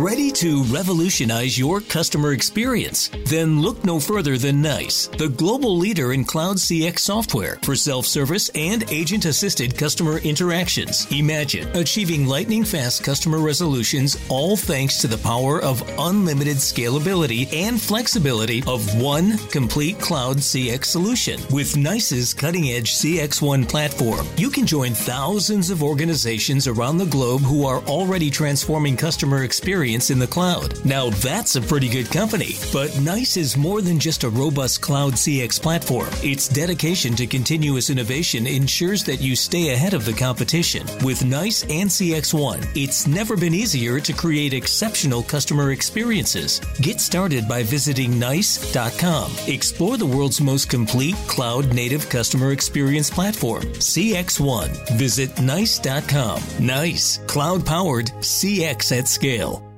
Ready to revolutionize your customer experience? Then look no further than NICE, the global leader in cloud CX software for self service and agent assisted customer interactions. Imagine achieving lightning fast customer resolutions, all thanks to the power of unlimited scalability and flexibility of one complete cloud CX solution. With NICE's cutting edge CX1 platform, you can join thousands of organizations around the globe who are already transforming customer experience experience in the cloud. Now that's a pretty good company. But NICE is more than just a robust cloud CX platform. Its dedication to continuous innovation ensures that you stay ahead of the competition. With NICE and CX1, it's never been easier to create exceptional customer experiences. Get started by visiting NICE.com. Explore the world's most complete cloud native customer experience platform, CX1. Visit NICE.com. NICE, cloud powered CX at scale.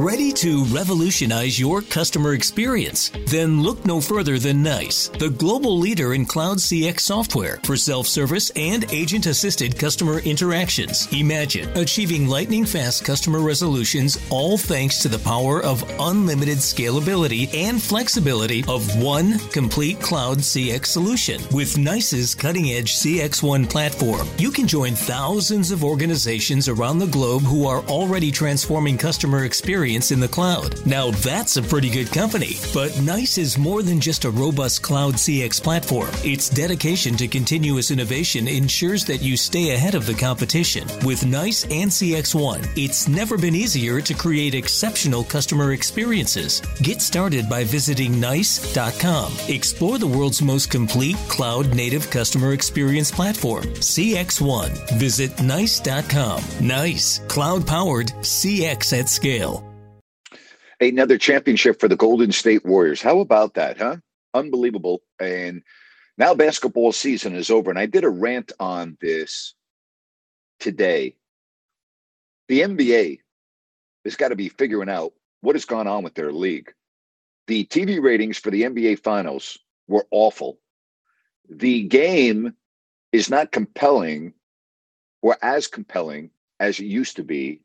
Ready to revolutionize your customer experience? Then look no further than NICE, the global leader in cloud CX software for self service and agent assisted customer interactions. Imagine achieving lightning fast customer resolutions, all thanks to the power of unlimited scalability and flexibility of one complete cloud CX solution. With NICE's cutting edge CX1 platform, you can join thousands of organizations around the globe who are already transforming customer experience experience in the cloud. Now that's a pretty good company. But NICE is more than just a robust cloud CX platform. Its dedication to continuous innovation ensures that you stay ahead of the competition. With NICE and CX1, it's never been easier to create exceptional customer experiences. Get started by visiting NICE.com. Explore the world's most complete cloud native customer experience platform, CX1. Visit NICE.com. NICE, cloud powered CX at scale another championship for the Golden State Warriors. How about that, huh? Unbelievable. And now basketball season is over. And I did a rant on this today. The NBA has got to be figuring out what has gone on with their league. The TV ratings for the NBA finals were awful. The game is not compelling or as compelling as it used to be.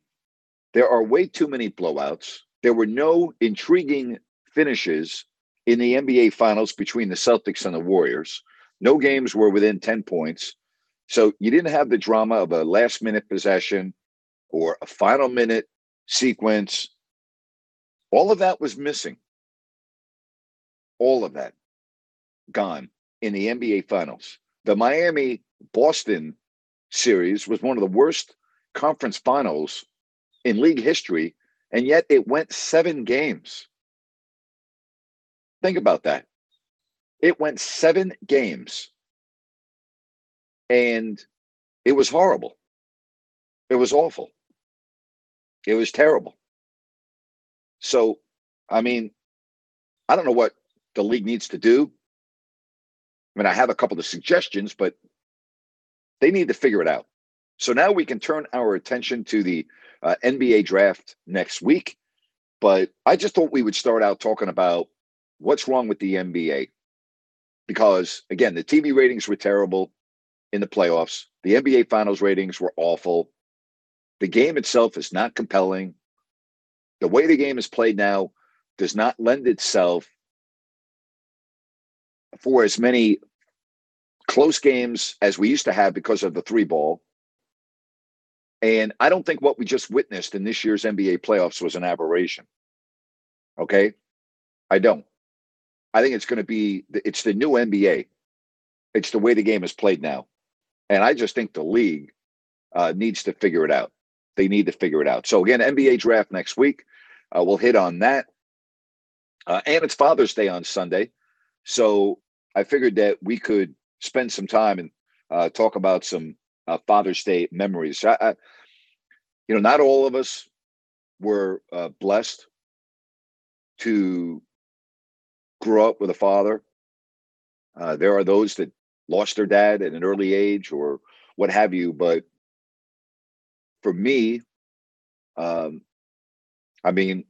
There are way too many blowouts. There were no intriguing finishes in the NBA finals between the Celtics and the Warriors. No games were within 10 points. So you didn't have the drama of a last minute possession or a final minute sequence. All of that was missing. All of that gone in the NBA finals. The Miami Boston series was one of the worst conference finals in league history and yet it went seven games. Think about that. It went seven games. And it was horrible. It was awful. It was terrible. So, I mean, I don't know what the league needs to do. I mean, I have a couple of suggestions, but they need to figure it out. So now we can turn our attention to the uh, NBA draft next week. But I just thought we would start out talking about what's wrong with the NBA. Because again, the TV ratings were terrible in the playoffs, the NBA finals ratings were awful. The game itself is not compelling. The way the game is played now does not lend itself for as many close games as we used to have because of the three ball. And I don't think what we just witnessed in this year's NBA playoffs was an aberration. Okay. I don't. I think it's going to be, it's the new NBA. It's the way the game is played now. And I just think the league uh, needs to figure it out. They need to figure it out. So, again, NBA draft next week. Uh, we'll hit on that. Uh, and it's Father's Day on Sunday. So, I figured that we could spend some time and uh, talk about some uh, Father's Day memories. I, I, you know, not all of us were uh, blessed to grow up with a father. Uh, there are those that lost their dad at an early age or what have you. But for me, um, I mean,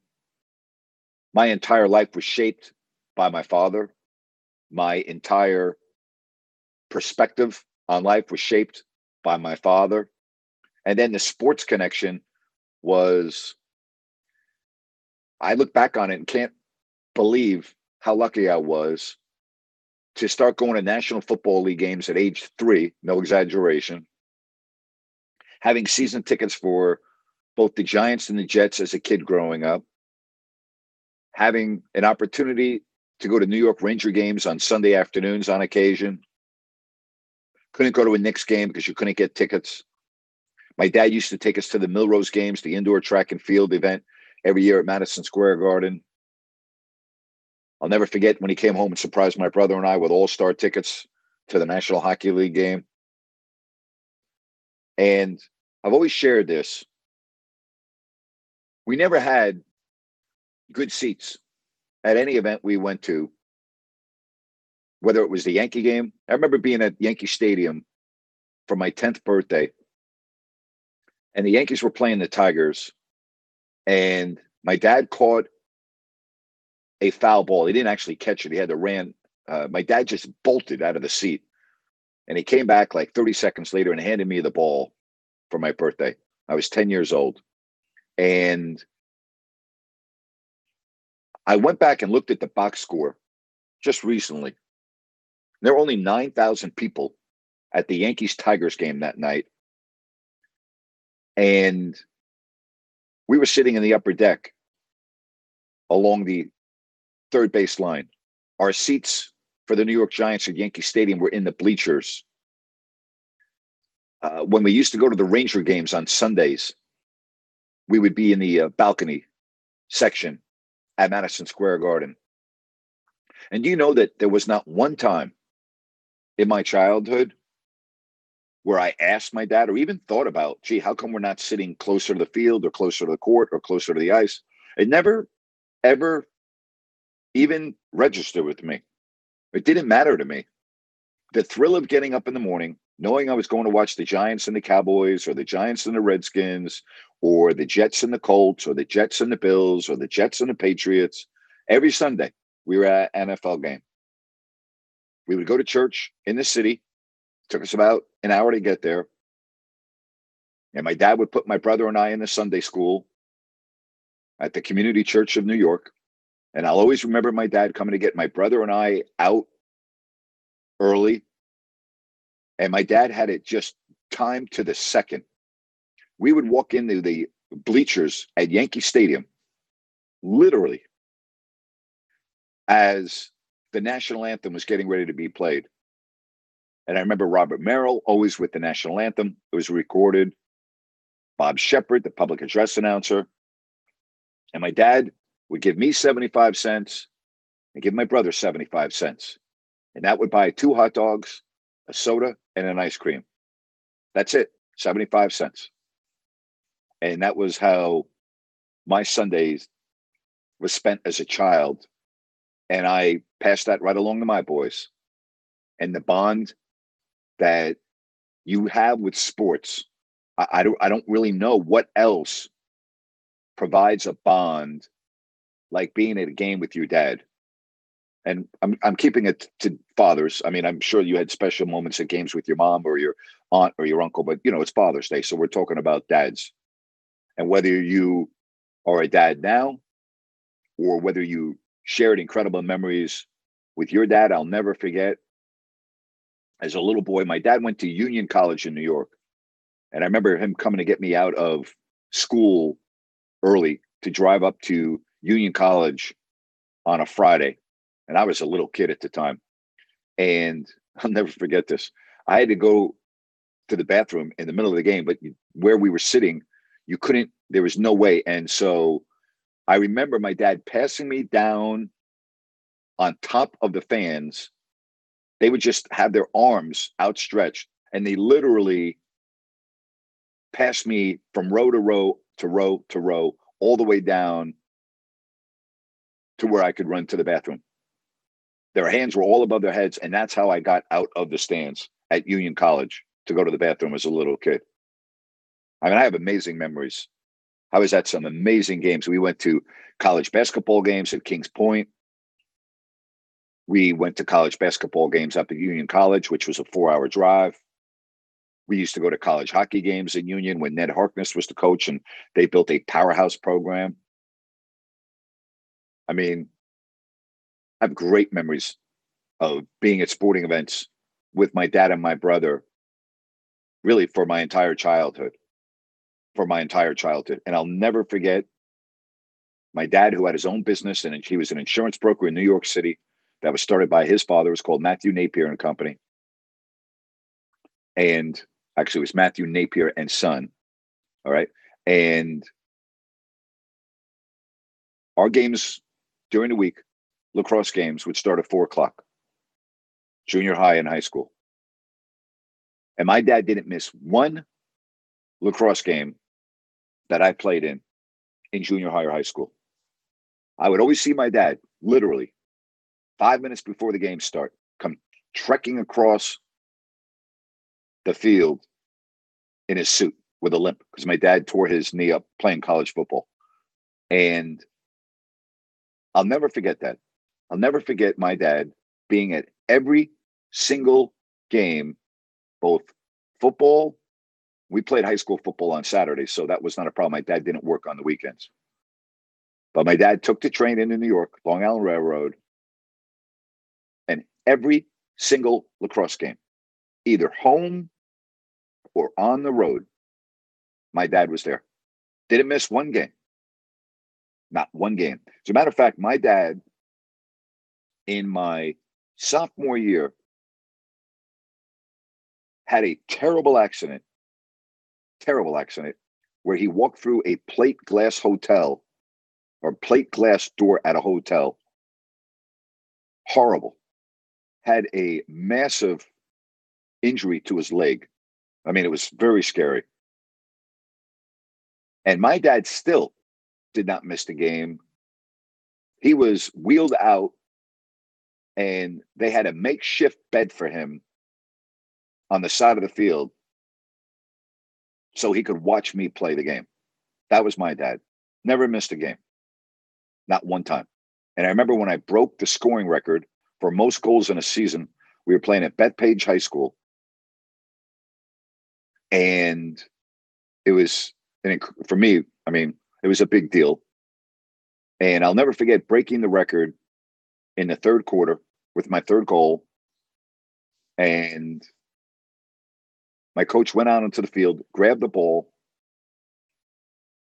my entire life was shaped by my father. My entire perspective on life was shaped by my father. And then the sports connection was I look back on it and can't believe how lucky I was to start going to National Football League games at age three, no exaggeration. Having season tickets for both the Giants and the Jets as a kid growing up. Having an opportunity to go to New York Ranger games on Sunday afternoons on occasion. Couldn't go to a Knicks game because you couldn't get tickets. My dad used to take us to the Millrose games, the indoor track and field event every year at Madison Square Garden. I'll never forget when he came home and surprised my brother and I with all star tickets to the National Hockey League game. And I've always shared this. We never had good seats at any event we went to, whether it was the Yankee game. I remember being at Yankee Stadium for my 10th birthday, and the Yankees were playing the Tigers, and my dad caught a foul ball. He didn't actually catch it. He had to ran. Uh, my dad just bolted out of the seat, and he came back like 30 seconds later and handed me the ball for my birthday. I was 10 years old, and I went back and looked at the box score just recently. There were only 9,000 people at the Yankees Tigers game that night. And we were sitting in the upper deck along the third base line. Our seats for the New York Giants at Yankee Stadium were in the bleachers. Uh, when we used to go to the Ranger games on Sundays, we would be in the uh, balcony section at Madison Square Garden. And you know that there was not one time in my childhood where I asked my dad or even thought about, gee, how come we're not sitting closer to the field or closer to the court or closer to the ice? It never, ever even registered with me. It didn't matter to me. The thrill of getting up in the morning, knowing I was going to watch the Giants and the Cowboys or the Giants and the Redskins or the Jets and the Colts or the Jets and the Bills or the Jets and the Patriots. Every Sunday, we were at an NFL game. We would go to church in the city. It took us about an hour to get there. And my dad would put my brother and I in the Sunday school at the Community Church of New York. And I'll always remember my dad coming to get my brother and I out early. And my dad had it just timed to the second we would walk into the bleachers at Yankee Stadium, literally, as the national anthem was getting ready to be played. And I remember Robert Merrill always with the national anthem. It was recorded. Bob Sheppard, the public address announcer. And my dad would give me 75 cents and give my brother 75 cents. And that would buy two hot dogs, a soda, and an ice cream. That's it, 75 cents. And that was how my Sundays was spent as a child. And I passed that right along to my boys. And the bond that you have with sports, I, I don't I don't really know what else provides a bond like being at a game with your dad. And I'm I'm keeping it to fathers. I mean, I'm sure you had special moments at games with your mom or your aunt or your uncle, but you know, it's Father's Day, so we're talking about dads. And whether you are a dad now or whether you shared incredible memories with your dad, I'll never forget. As a little boy, my dad went to Union College in New York. And I remember him coming to get me out of school early to drive up to Union College on a Friday. And I was a little kid at the time. And I'll never forget this. I had to go to the bathroom in the middle of the game, but where we were sitting, you couldn't there was no way and so i remember my dad passing me down on top of the fans. They would just have their arms outstretched and they literally passed me from row to row to row to row all the way down to where i could run to the bathroom. Their hands were all above their heads and that's how i got out of the stands at union college to go to the bathroom as a little kid. I mean, I have amazing memories. I was at some amazing games. We went to college basketball games at Kings Point. We went to college basketball games up at Union College, which was a four hour drive. We used to go to college hockey games in Union when Ned Harkness was the coach and they built a powerhouse program. I mean, I have great memories of being at sporting events with my dad and my brother, really for my entire childhood. For my entire childhood. And I'll never forget my dad, who had his own business and he was an insurance broker in New York City that was started by his father. It was called Matthew Napier and Company. And actually, it was Matthew Napier and Son. All right. And our games during the week, lacrosse games, would start at four o'clock, junior high and high school. And my dad didn't miss one lacrosse game that I played in in junior high or high school. I would always see my dad literally five minutes before the game start come trekking across the field in his suit with a limp because my dad tore his knee up playing college football. And I'll never forget that. I'll never forget my dad being at every single game, both football. We played high school football on Saturdays, so that was not a problem. My dad didn't work on the weekends. But my dad took the train into New York, Long Island Railroad, and every single lacrosse game, either home or on the road, my dad was there. Didn't miss one game. Not one game. As a matter of fact, my dad, in my sophomore year, had a terrible accident, terrible accident, where he walked through a plate glass hotel or plate glass door at a hotel. Horrible. Had a massive injury to his leg. I mean, it was very scary. And my dad still did not miss the game. He was wheeled out and they had a makeshift bed for him on the side of the field so he could watch me play the game. That was my dad. Never missed a game not one time. And I remember when I broke the scoring record for most goals in a season, we were playing at Bethpage High School. And it was, and for me, I mean, it was a big deal. And I'll never forget breaking the record in the third quarter with my third goal. And my coach went out onto the field, grabbed the ball.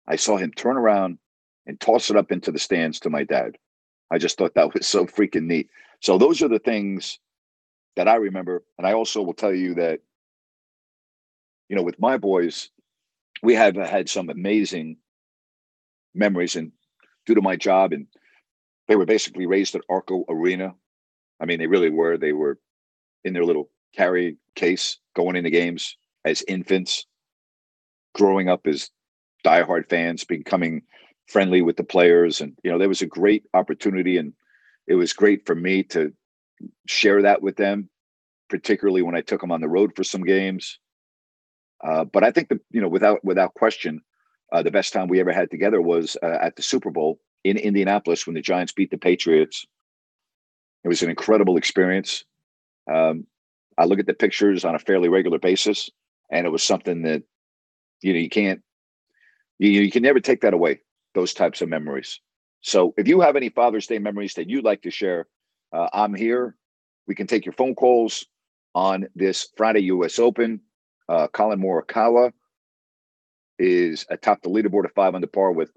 I saw him turn around and toss it up into the stands to my dad. I just thought that was so freaking neat. So those are the things that I remember. And I also will tell you that, you know, with my boys, we have had some amazing memories and due to my job and they were basically raised at Arco Arena. I mean, they really were. They were in their little carry case going into games as infants, growing up as diehard fans, becoming friendly with the players. And you know there was a great opportunity and it was great for me to share that with them particularly when i took them on the road for some games. Uh, but i think that you know without without question uh, the best time we ever had together was uh, at the super bowl in indianapolis when the giants beat the patriots. It was an incredible experience. Um, i look at the pictures on a fairly regular basis and it was something that you know you can't you, you can never take that away those types of memories. So if you have any Father's Day memories that you'd like to share, uh, I'm here. We can take your phone calls on this Friday U.S. Open. Uh, Collin Morikawa is atop the leaderboard at five under par with.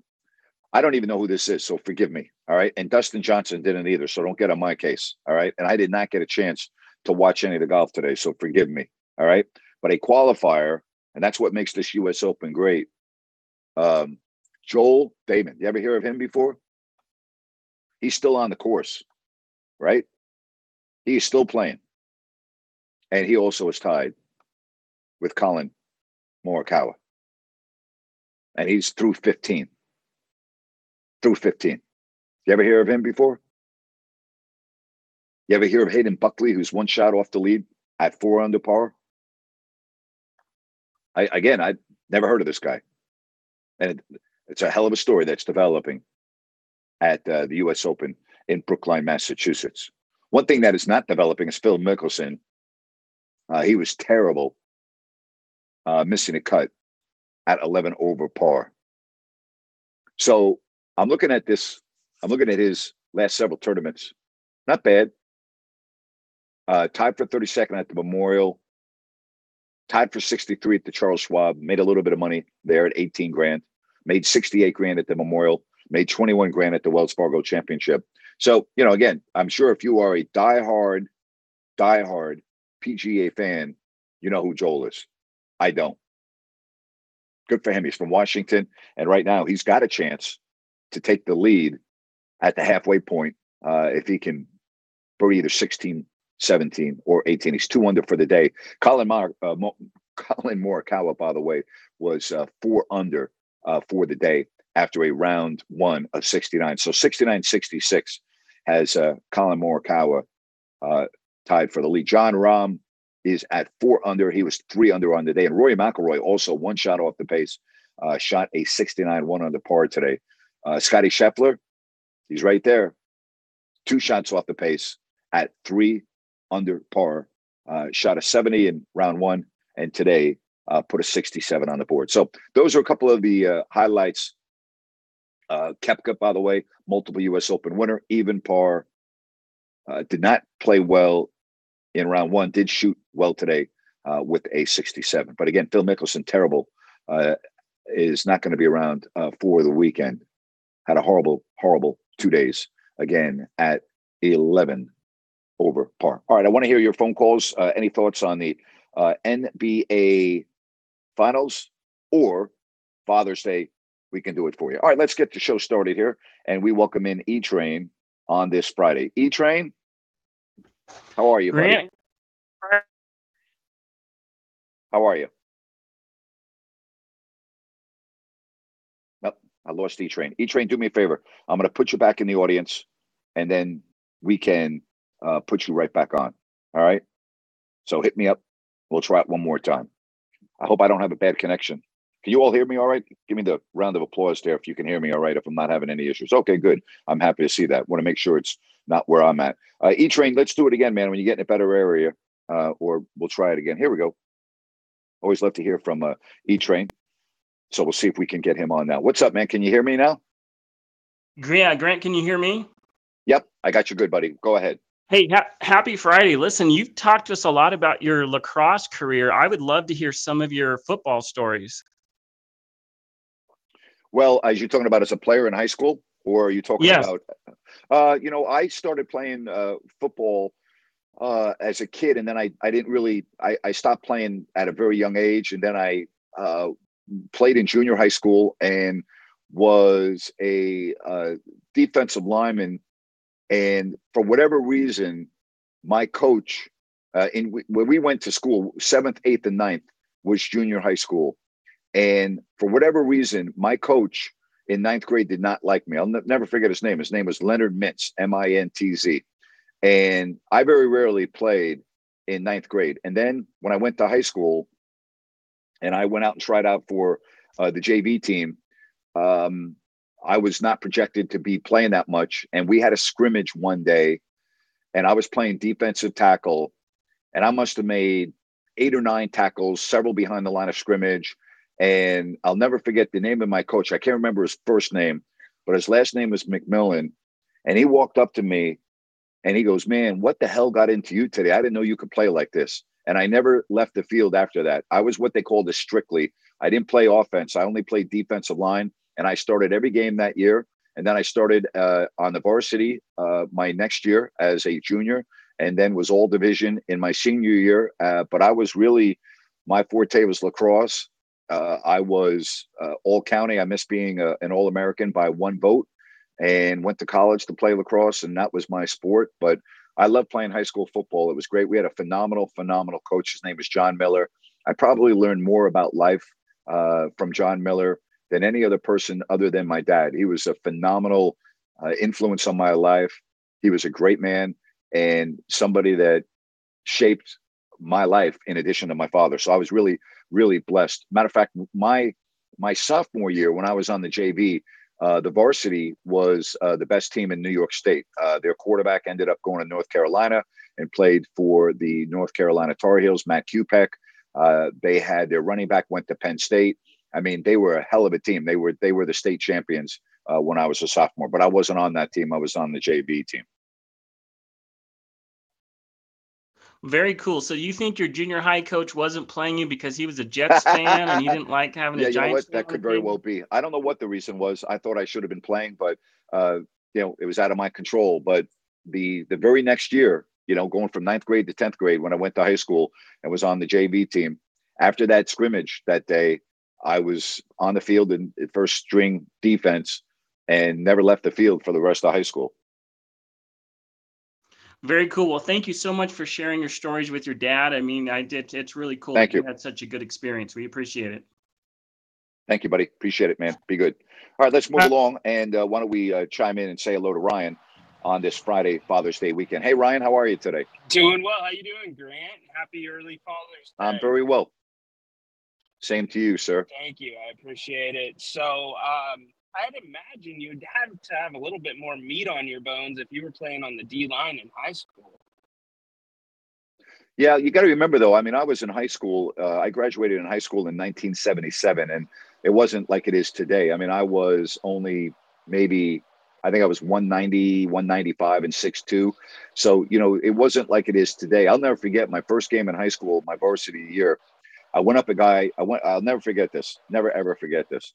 I don't even know who this is, so forgive me. All right, and Dustin Johnson didn't either, so don't get on my case. All right, and I did not get a chance to watch any of the golf today, so forgive me. All right, but a qualifier, and that's what makes this U.S. Open great. Um, Joel Dahmen, You ever hear of him before? He's still on the course, right? He's still playing. And he also is tied with Collin Morikawa. And he's through 15. Through 15. You ever hear of him before? You ever hear of Hayden Buckley, who's one shot off the lead at four under par? I again, I never heard of this guy. And it's a hell of a story that's developing at uh, the U.S. Open in Brookline, Massachusetts. One thing that is not developing is Phil Mickelson. Uh, he was terrible, uh, missing a cut at 11 over par. So I'm looking at this I'm looking at his last several tournaments. Not bad. Uh, tied for 32nd at the Memorial. Tied for 63 at the Charles Schwab. Made a little bit of money there at 18 grand. Made 68 grand at the Memorial. Made 21 grand at the Wells Fargo Championship. So, you know, again, I'm sure if you are a diehard, diehard PGA fan, you know who Joel is. I don't. Good for him. He's from Washington. And right now, he's got a chance to take the lead at the halfway point uh, if he can birdie either 16, 17, or 18. He's two under for the day. Collin, Mar- uh, Mo- Collin Morikawa, by the way, was uh, four under uh, for the day after a round one of 69. So 69 66 has uh, Collin Morikawa uh, tied for the lead. Jon Rahm is at four under. He was three under on the day. And Rory McIlroy also one shot off the pace, uh, shot a 69 one under par today. Scotty Scheffler, he's right there. Two shots off the pace at three under par. Uh, shot a 70 in round one, and today uh, put a 67 on the board. So those are a couple of the uh, highlights. Uh, Koepka, by the way, multiple U.S. Open winner, even par. Uh, did not play well in round one, did shoot well today uh, with a 67. But again, Phil Mickelson, terrible, uh, is not going to be around for the weekend. Had a horrible, horrible two days again at 11 over par. All right, I want to hear your phone calls. Uh, any thoughts on the uh, NBA finals or Father's Day? We can do it for you. All right, let's get the show started here. And we welcome in E Train on this Friday. E Train, how are you, buddy? How are you? Nope, I lost E Train. E Train, do me a favor. I'm going to put you back in the audience, and then we can uh, put you right back on. All right. So hit me up. We'll try it one more time. I hope I don't have a bad connection. Can you all hear me all right? Give me the round of applause there if you can hear me all right, if I'm not having any issues. Okay, good. I'm happy to see that. Want to make sure it's not where I'm at. Uh, E Train, let's do it again, man. When you get in a better area, uh, or we'll try it again. Here we go. Always love to hear from uh, E Train. So we'll see if we can get him on now. What's up, man? Can you hear me now? Yeah, Grant, can you hear me? Yep, I got you good, buddy. Go ahead. Hey, ha- happy Friday. Listen, you've talked to us a lot about your lacrosse career. I would love to hear some of your football stories. Well, as you're talking about as a player in high school, or are you talking Yes. about? Uh, you know, I started playing uh, football uh, as a kid, and then I I didn't really I, I stopped playing at a very young age, and then I uh, played in junior high school and was a uh, defensive lineman, and for whatever reason, my coach uh, in where we went to school, seventh, eighth, and ninth was junior high school, and for whatever reason, my coach in ninth grade did not like me. I'll ne- never forget his name. His name was Leonard Mintz, M I N T Z. And I very rarely played in ninth grade. And then when I went to high school and I went out and tried out for uh, the JV team, um, I was not projected to be playing that much. And we had a scrimmage one day and I was playing defensive tackle. And I must have made eight or nine tackles, several behind the line of scrimmage. And I'll never forget the name of my coach. I can't remember his first name, but his last name was McMillan. And he walked up to me and he goes, Man, what the hell got into you today? I didn't know you could play like this. And I never left the field after that. I was what they called a strictly. I didn't play offense, I only played defensive line. And I started every game that year. And then I started uh, on the varsity uh, my next year as a junior, and then was all division in my senior year. Uh, but I was really, my forte was lacrosse. Uh, I was uh, all county. I missed being a, an All American by one vote and went to college to play lacrosse, and that was my sport. But I love playing high school football. It was great. We had a phenomenal, phenomenal coach. His name was John Miller. I probably learned more about life uh, from John Miller than any other person other than my dad. He was a phenomenal uh, influence on my life. He was a great man and somebody that shaped my life in addition to my father. So I was really, really blessed. Matter of fact, my my sophomore year when I was on the JV, uh, the varsity was uh, the best team in New York State. Uh, their quarterback ended up going to North Carolina and played for the North Carolina Tar Heels, Matt Kupec. Uh, they had their running back went to Penn State. I mean, they were a hell of a team. They were they were the state champions uh, when I was a sophomore. But I wasn't on that team. I was on the JV team. Very cool. So you think your junior high coach wasn't playing you because he was a Jets fan and you didn't like having yeah, a Giants what? That could very well be. I don't know what the reason was. I thought I should have been playing, but uh, you know, it was out of my control. But the the very next year, you know, going from ninth grade to tenth grade when I went to high school and was on the JV team. After that scrimmage that day, I was on the field in first string defense and never left the field for the rest of high school. Very cool. Well, thank you so much for sharing your stories with your dad. I mean, I did. It's really cool. Thank you. had such a good experience. We appreciate it. Thank you, buddy. Appreciate it, man. Be good. All right, let's move along. And uh, why don't we uh, chime in and say hello to Ryan on this Friday Father's Day weekend? Hey, Ryan, how are you today? Doing well. How you doing, Grant? Happy early Father's Day. I'm very well. Same to you, sir. Thank you. I appreciate it. So, um, I'd imagine you'd have to have a little bit more meat on your bones if you were playing on the D line in high school. Yeah, you got to remember though. I mean, I was in high school. Uh, I graduated in high school in 1977, and it wasn't like it is today. I mean, I was only maybe, I think I was 190, 195, and 6'2. So, you know, it wasn't like it is today. I'll never forget my first game in high school, my varsity year. I went up a guy. I went. I'll never forget this. Never ever forget this.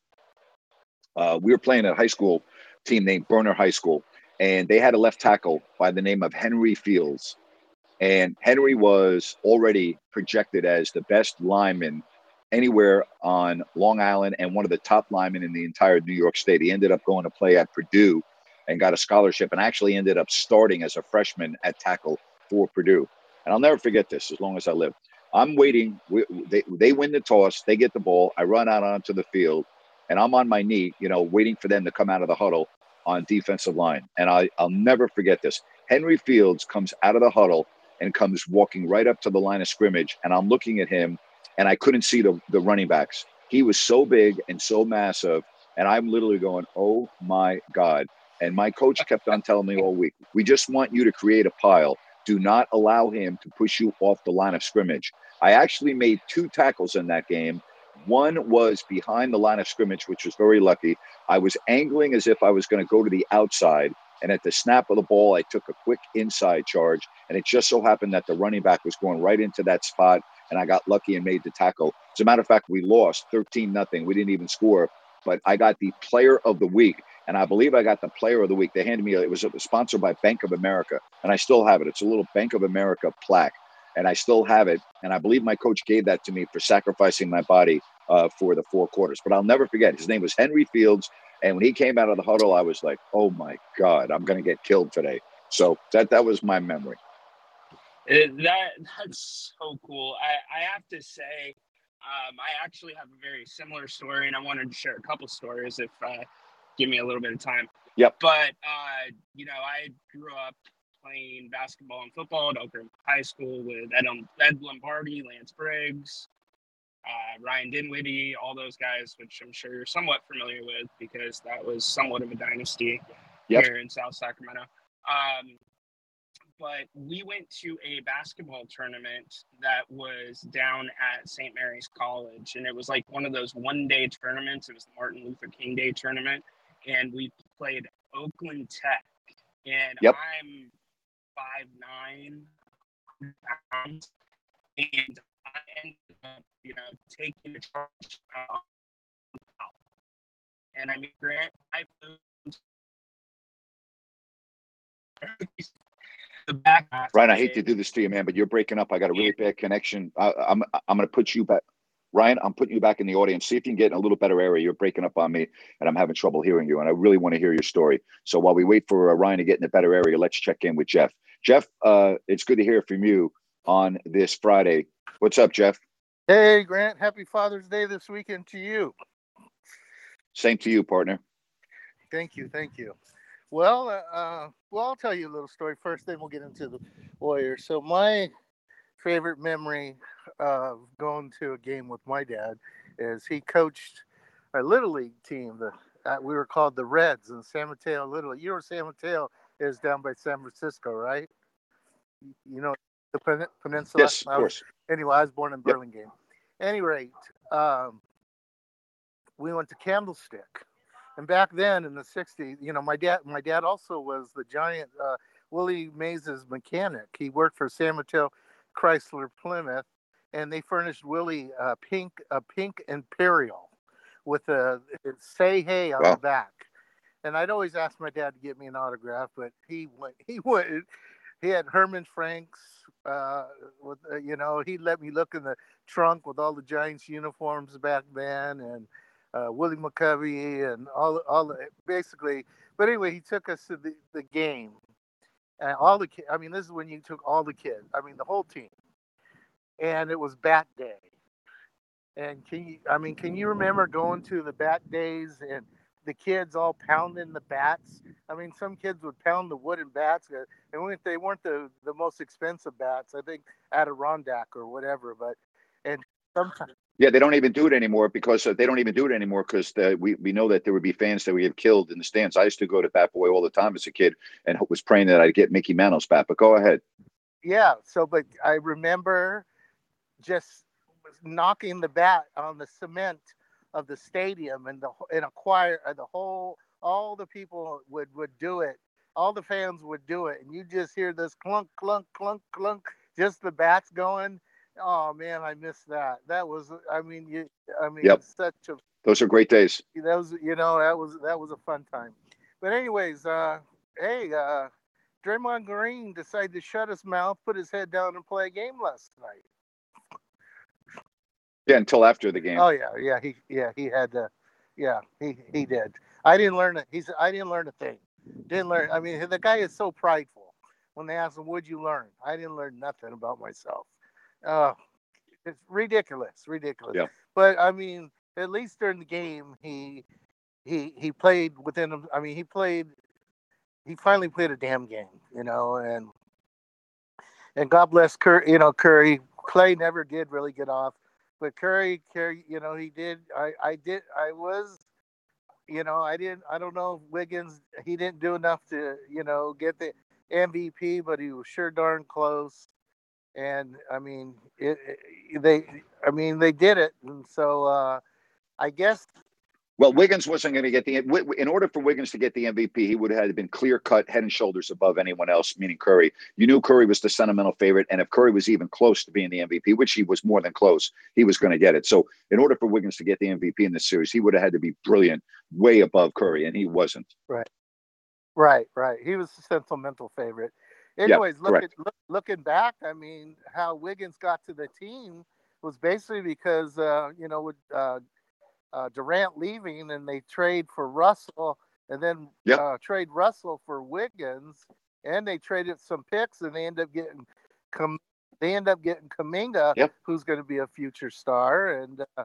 Uh, we were playing a high school team named Berner High School, and they had a left tackle by the name of Henry Fields. And Henry was already projected as the best lineman anywhere on Long Island and one of the top linemen in the entire New York State. He ended up going to play at Purdue and got a scholarship and actually ended up starting as a freshman at tackle for Purdue. And I'll never forget this as long as I live. I'm waiting. They, they win the toss. They get the ball. I run out onto the field and I'm on my knee, you know, waiting for them to come out of the huddle on defensive line. And I, I'll never forget this. Henry Fields comes out of the huddle and comes walking right up to the line of scrimmage. And I'm looking at him and I couldn't see the, the running backs. He was so big and so massive. And I'm literally going, oh my God. And my coach kept on telling me all week, we just want you to create a pile. Do not allow him to push you off the line of scrimmage. I actually made two tackles in that game one was behind the line of scrimmage, which was very lucky. I was angling as if I was going to go to the outside. And at the snap of the ball, I took a quick inside charge. And it just so happened that the running back was going right into that spot. And I got lucky and made the tackle. As a matter of fact, we lost 13 nothing. We didn't even score, but I got the player of the week. And I believe I got the player of the week. They handed me, it was sponsored by Bank of America. And I still have it. It's a little Bank of America plaque and I still have it. And I believe my coach gave that to me for sacrificing my body uh, for the four quarters. But I'll never forget. His name was Henry Fields, and when he came out of the huddle, I was like, "Oh my God, I'm going to get killed today." So that that was my memory. It, that that's so cool. I I have to say, um, I actually have a very similar story, and I wanted to share a couple stories if uh, give me a little bit of time. Yep. But uh, you know, I grew up playing basketball and football at Oak High School with Ed, Ed Lombardi, Lance Briggs, uh, Ryan Dinwiddie, all those guys, which I'm sure you're somewhat familiar with because that was somewhat of a dynasty yep. here in South Sacramento. Um, but we went to a basketball tournament that was down at St. Mary's College, and it was like one of those one-day tournaments. It was the Martin Luther King Day tournament, and we played Oakland Tech, and yep. I'm five nine pounds, and I ended up, you know, taking the charge. Uh, and I mean, Grant, I the back. Ryan, I hate to do this to you, man, but you're breaking up. I got a really bad connection. I, I'm I'm going to put you back. Ryan, I'm putting you back in the audience. See if you can get in a little better area. You're breaking up on me, and I'm having trouble hearing you. And I really want to hear your story. So while we wait for uh, Ryan to get in a better area, let's check in with Jeff. Jeff, uh, it's good to hear from you on this Friday. What's up, Jeff? Hey, Grant. Happy Father's Day this weekend to you. Same to you, partner. Thank you. Thank you. Well, uh, uh, well, I'll tell you a little story first, then we'll get into the Warriors. So, my favorite memory of going to a game with my dad is he coached our little league team. The uh, we were called the Reds in San Mateo Little. You know San Mateo is down by San Francisco, right? You know the pen- peninsula. Yes, of course. Was, anyway, I was born in Burlingame. Yep. Any rate, um, we went to Candlestick And back then in the '60s, you know, my dad, my dad also was the giant uh, Willie Mays's mechanic. He worked for San Mateo Chrysler Plymouth, and they furnished Willie a pink a pink Imperial with a "Say Hey" on wow. the back. And I'd always ask my dad to get me an autograph, but he went. He went. He had Herman Franks. Uh, with uh, you know, he let me look in the trunk with all the Giants uniforms back then, and uh, Willie McCovey and all all the, basically. But anyway, he took us to the, the game, and all the kids. I mean, this is when you took all the kids. I mean, the whole team, and it was Bat Day. And can you? I mean, can you remember going to the Bat Days and the kids all pounding the bats? I mean, some kids would pound the wooden bats, uh, and they weren't the the most expensive bats. I think Adirondack or whatever, but and sometimes yeah, they don't even do it anymore because uh, they don't even do it anymore because we, we know that there would be fans that we have killed in the stands. I used to go to Bat Boy all the time as a kid and was praying that I'd get Mickey Mantle's bat. But go ahead. Yeah. So, but I remember just knocking the bat on the cement of the stadium and the in a choir, uh, the whole all the people would would do it. All the fans would do it, and you just hear this clunk, clunk, clunk, clunk, just the bats going Oh man, I missed that. That was, I mean, you, I mean, yep. such a. Those are great days. That was, you know, that was that was a fun time. But anyways, uh, hey, uh, Draymond Green decided to shut his mouth, put his head down, and play a game last night. Yeah, until after the game. Oh yeah, yeah, he yeah he had to, yeah he he did. I didn't learn it. He's I didn't learn a thing. Didn't learn. I mean, the guy is so prideful. When they ask him, "What'd you learn?" I didn't learn nothing about myself. Oh, it's ridiculous, ridiculous. Yeah. But I mean, at least during the game, he he he played within. I mean, he played. He finally played a damn game, you know, and and God bless Curry. You know, Curry. Clay never did really get off, but Curry, Curry, you know, he did. I I did. I was. You know, I didn't. I don't know if Wiggins. He didn't do enough to, you know, get the MVP, but he was sure darn close and I mean, it, it, they, I mean, they did it, and so uh, I guess. Well, Wiggins wasn't going to get the. In order for Wiggins to get the MVP, he would have been clear cut, head and shoulders above anyone else, meaning Curry. You knew Curry was the sentimental favorite, and if Curry was even close to being the MVP, which he was more than close, he was going to get it. So, in order for Wiggins to get the MVP in this series, he would have had to be brilliant, way above Curry, and he wasn't. Right. Right, right. He was the sentimental favorite. Anyways, looking look, looking back, I mean, how Wiggins got to the team was basically because uh, you know with uh, uh, Durant leaving and they trade for Russell and then yep. Uh, trade Russell for Wiggins and they traded some picks and they end up getting com- they end up getting Kuminga, yep. who's going to be a future star. And uh,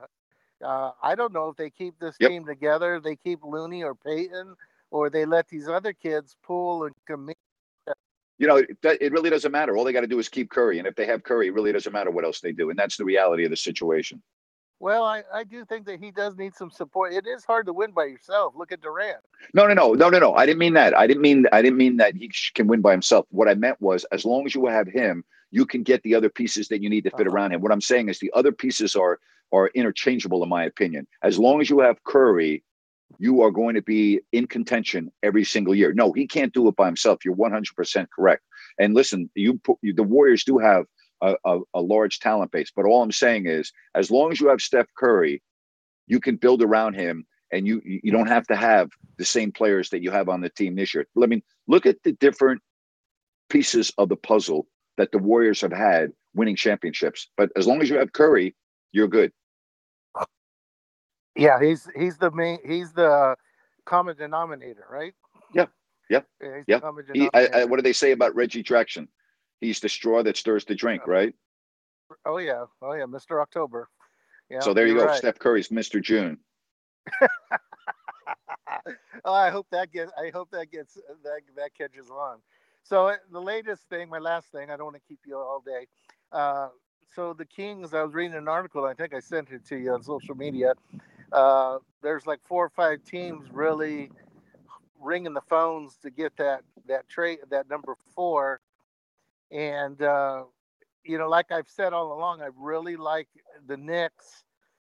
uh, I don't know if they keep this yep. team together, they keep Looney or Payton, or they let these other kids pull and Kuminga you know, it, it really doesn't matter. All they got to do is keep Curry, and if they have Curry, it really doesn't matter what else they do, and that's the reality of the situation. Well, I, I do think that he does need some support. It is hard to win by yourself. Look at Durant. No, no, no, no, no, no. I didn't mean that. I didn't mean I didn't mean that he can win by himself. What I meant was, as long as you have him, you can get the other pieces that you need to fit uh-huh. around him. What I'm saying is, the other pieces are are interchangeable, in my opinion. As long as you have Curry, you are going to be in contention every single year. No, he can't do it by himself. You're 100% correct. And listen, you, you the Warriors do have a, a, a, large talent base, but all I'm saying is, as long as you have Steph Curry, you can build around him, and you you don't have to have the same players that you have on the team this year. I mean, look at the different pieces of the puzzle that the Warriors have had winning championships. But as long as you have Curry, you're good. Yeah, he's he's the main he's the common denominator, right? Yeah, yeah, yeah. He, I, I, what do they say about Reggie Jackson? He's the straw that stirs the drink, right? Oh yeah, oh yeah, Mr. October. Yeah. So there you go. Right. Steph Curry's Mr. June. oh, I hope that gets. I hope that gets that that catches on. So uh, the latest thing, my last thing. I don't want to keep you all day. Uh, so the Kings. I was reading an article. I think I sent it to you on social media. Uh, there's like four or five teams really ringing the phones to get that that trade that number four, and uh, you know, like I've said all along, I really like the Knicks.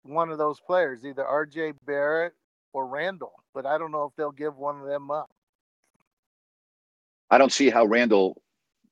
One of those players, either R.J. Barrett or Randle, but I don't know if they'll give one of them up. I don't see how Randle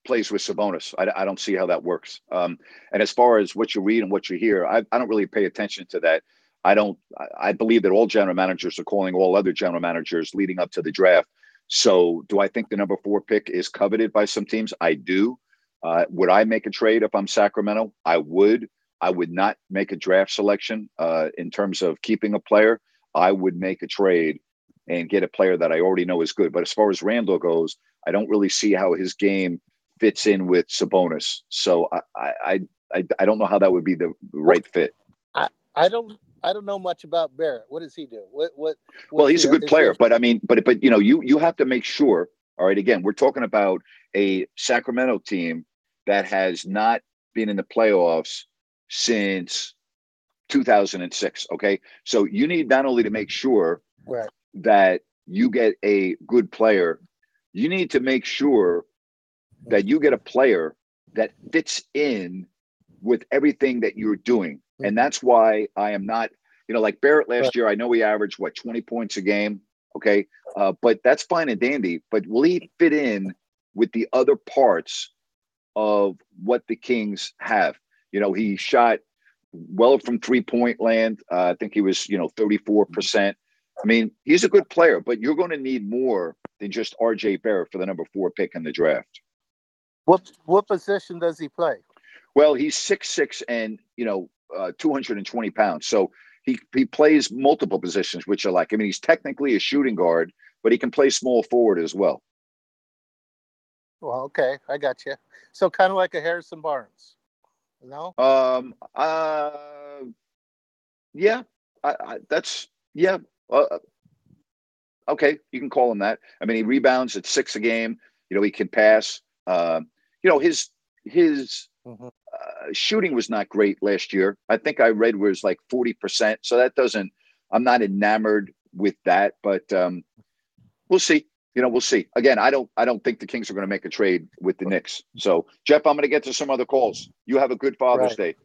plays with Sabonis. I, I don't see how that works. Um, and as far as what you read and what you hear, I, I don't really pay attention to that. I don't. I believe that all general managers are calling all other general managers leading up to the draft. So, do I think the number four pick is coveted by some teams? I do. Uh, would I make a trade if I'm Sacramento? I would. I would not make a draft selection uh, in terms of keeping a player. I would make a trade and get a player that I already know is good. But as far as Randle goes, I don't really see how his game fits in with Sabonis. So I I I, I don't know how that would be the right fit. I, I don't I don't know much about Barrett. What does he do? What what? Well, he's a good player, but I mean, but but you know, you you have to make sure. All right, again, we're talking about a Sacramento team that has not been in the playoffs since 2006. Okay, so you need not only to make sure right. that you get a good player, you need to make sure that you get a player that fits in with everything that you're doing. And mm-hmm. that's why I am not, you know, like Barrett last year, I know he averaged what 20 points a game. Okay. Uh, but that's fine and dandy. But will he fit in with the other parts of what the Kings have? You know, he shot well from three point land. Uh, I think he was, you know, 34%. I mean, he's a good player, but you're going to need more than just RJ Barrett for the number four pick in the draft. What what position does he play? Well, he's six six and you know uh, 220 pounds, so he he plays multiple positions, which are like I mean he's technically a shooting guard, but he can play small forward as well. Well, okay, I got you. So kind of like a Harrison Barnes, no? Um. Uh. Yeah. I, I that's yeah. Uh, okay, you can call him that. I mean, he rebounds at six a game. You know, he can pass. Uh, you know, his his mm-hmm. Uh, shooting was not great last year. I think I read was like forty percent. So that doesn't. I'm not enamored with that, but um, we'll see. You know, we'll see. Again, I don't. I don't think the Kings are going to make a trade with the Knicks. So, Jeff, I'm going to get to some other calls. You have a good Father's right. Day.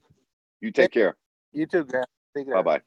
You take care. You too, Grant. Bye bye.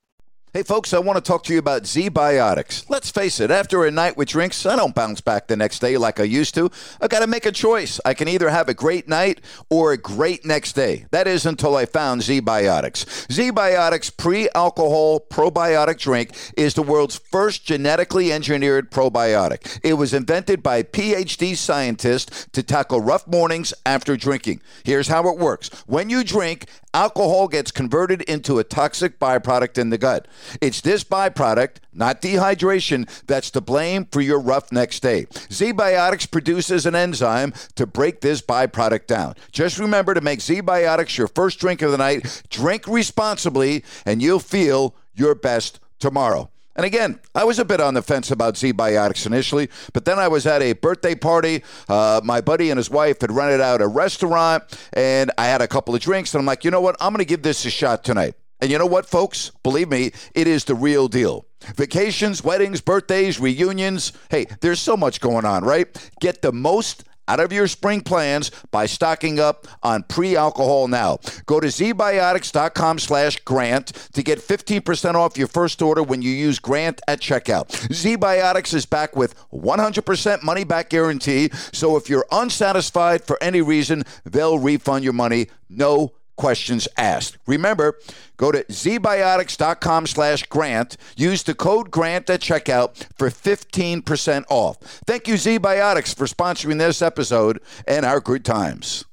Hey, folks, I want to talk to you about ZBiotics. Let's face it, after a night with drinks, I don't bounce back the next day like I used to. I got to make a choice. I can either have a great night or a great next day. That is until I found ZBiotics. ZBiotics pre alcohol probiotic drink is the world's first genetically engineered probiotic. It was invented by PhD scientists to tackle rough mornings after drinking. Here's how it works when you drink, alcohol gets converted into a toxic byproduct in the gut. It's this byproduct, not dehydration, that's to blame for your rough next day. ZBiotics produces an enzyme to break this byproduct down. Just remember to make ZBiotics your first drink of the night. Drink responsibly, and you'll feel your best tomorrow. And again, I was a bit on the fence about ZBiotics initially, but then I was at a birthday party. Uh, my buddy and his wife had rented out a restaurant, and I had a couple of drinks, and I'm like, you know what? I'm going to give this a shot tonight. And you know what, folks? Believe me, it is the real deal. Vacations, weddings, birthdays, reunions. Hey, there's so much going on, right? Get the most out of your spring plans by stocking up on pre-alcohol now. Go to zbiotics.com slash grant to get 15% off your first order when you use grant at checkout. ZBiotics is back with 100% money back guarantee. So if you're unsatisfied for any reason, they'll refund your money. No questions asked. Remember, go to zbiotics.com slash grant. Use the code GRANT at checkout for 15% off. Thank you, ZBiotics, for sponsoring this episode and our good times.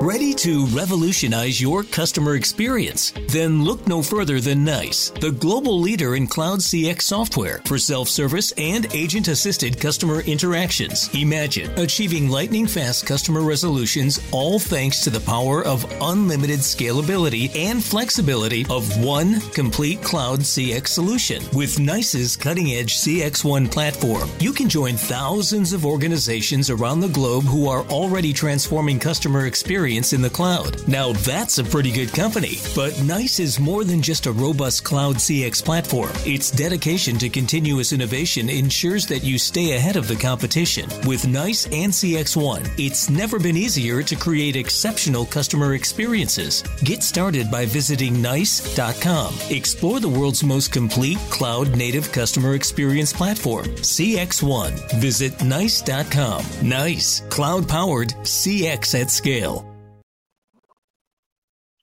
Ready to revolutionize your customer experience? Then look no further than NICE, the global leader in cloud CX software for self service and agent assisted customer interactions. Imagine achieving lightning fast customer resolutions, all thanks to the power of unlimited scalability and flexibility of one complete cloud CX solution. With NICE's cutting edge CX1 platform, you can join thousands of organizations around the globe who are already transforming customer experience experience in the cloud. Now that's a pretty good company. But NICE is more than just a robust cloud CX platform. Its dedication to continuous innovation ensures that you stay ahead of the competition. With NICE and CX1, it's never been easier to create exceptional customer experiences. Get started by visiting nice.com. Explore the world's most complete cloud native customer experience platform, CX1. Visit nice.com. Nice, cloud powered CX at scale.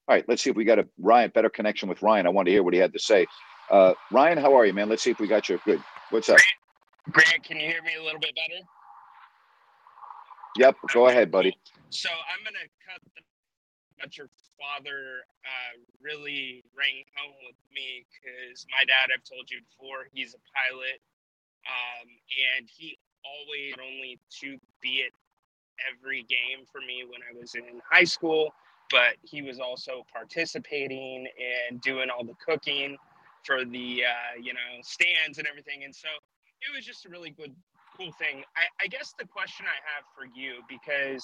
All right, let's see if we got a Ryan better connection with Ryan. I want to hear what he had to say. Uh, Ryan, how are you, man? Let's see if we got you good. What's up? Grant, Grant, can you hear me a little bit better? Yep, go ahead, buddy. So I'm gonna cut the but your father uh, really rang home with me because my dad, I've told you before, he's a pilot, um, and he always not only to be at every game for me when I was in high school, but he was also participating and doing all the cooking for the uh, you know stands and everything. And so it was just a really good, cool thing. I, I guess the question I have for you because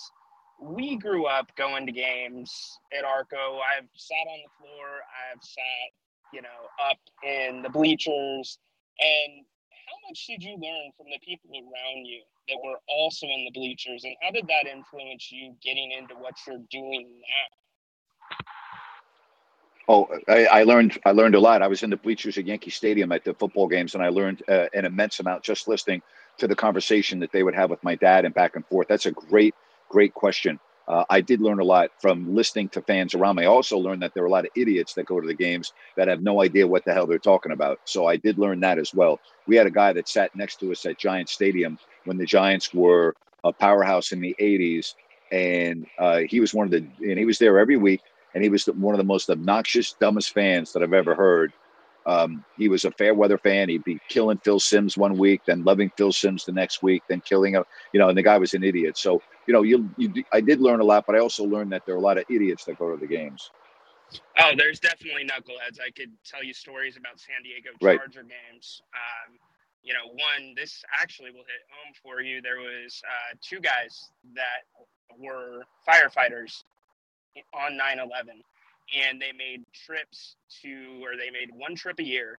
we grew up going to games at Arco. I've sat on the floor. I've sat, you know, up in the bleachers. And how much did you learn from the people around you that were also in the bleachers? And how did that influence you getting into what you're doing now? Oh, I, I, learned. I learned a lot. I was in the bleachers at Yankee Stadium at the football games, and I learned uh, an immense amount just listening to the conversation that they would have with my dad and back and forth. That's a great great question. Uh, I did learn a lot from listening to fans around me. I also learned that there are a lot of idiots that go to the games that have no idea what the hell they're talking about. So I did learn that as well. We had a guy that sat next to us at Giant Stadium when the Giants were a powerhouse in the 80s. And uh, he was one of the, and he was there every week. And he was one of the most obnoxious, dumbest fans that I've ever heard. Um, he was a fair weather fan. He'd be killing Phil Simms one week, then loving Phil Simms the next week, then killing him. You know, and the guy was an idiot. So you know, you, you I did learn a lot, but I also learned that there are a lot of idiots that go to the games. Oh, there's definitely knuckleheads. I could tell you stories about San Diego Charger right. games. Um, you know, one, this actually will hit home for you. There was uh, two guys that were firefighters on 9-11 and they made trips to or they made one trip a year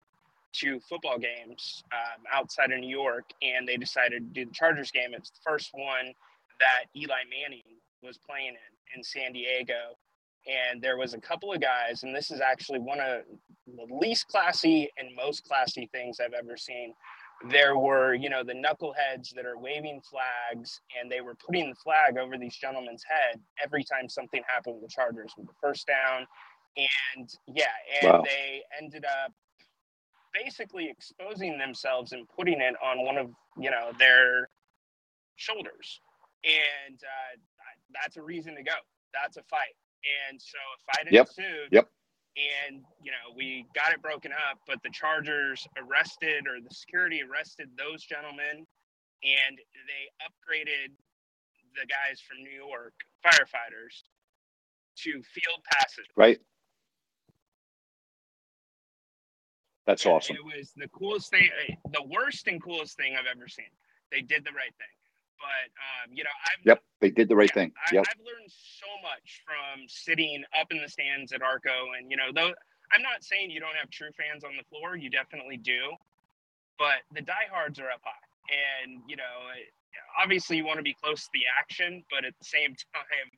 to football games um, outside of new york and they decided to do the chargers game it's the first one that Eli Manning was playing in in San Diego. And there was a couple of guys, and this is actually one of the least classy and most classy things I've ever seen. There were, you know, the knuckleheads that are waving flags, and they were putting the flag over these gentlemen's head every time something happened with the Chargers with the first down. And yeah, and wow. they ended up basically exposing themselves and putting it on one of, you know, their shoulders and uh, that's a reason to go. That's a fight, and so if a fight yep. ensued. Yep. And you know we got it broken up, but the Chargers arrested or the security arrested those gentlemen, and they upgraded the guys from New York firefighters to field passes. Right. That's yeah, awesome. It was the coolest thing, the worst and coolest thing I've ever seen. They did the right thing but um, you know, I've yep, they did the right yeah, thing. Yep. I, have learned so much from sitting up in the stands at Arco, and you know, though I'm not saying you don't have true fans on the floor, you definitely do, but the diehards are up high, and you know, obviously you want to be close to the action, but at the same time.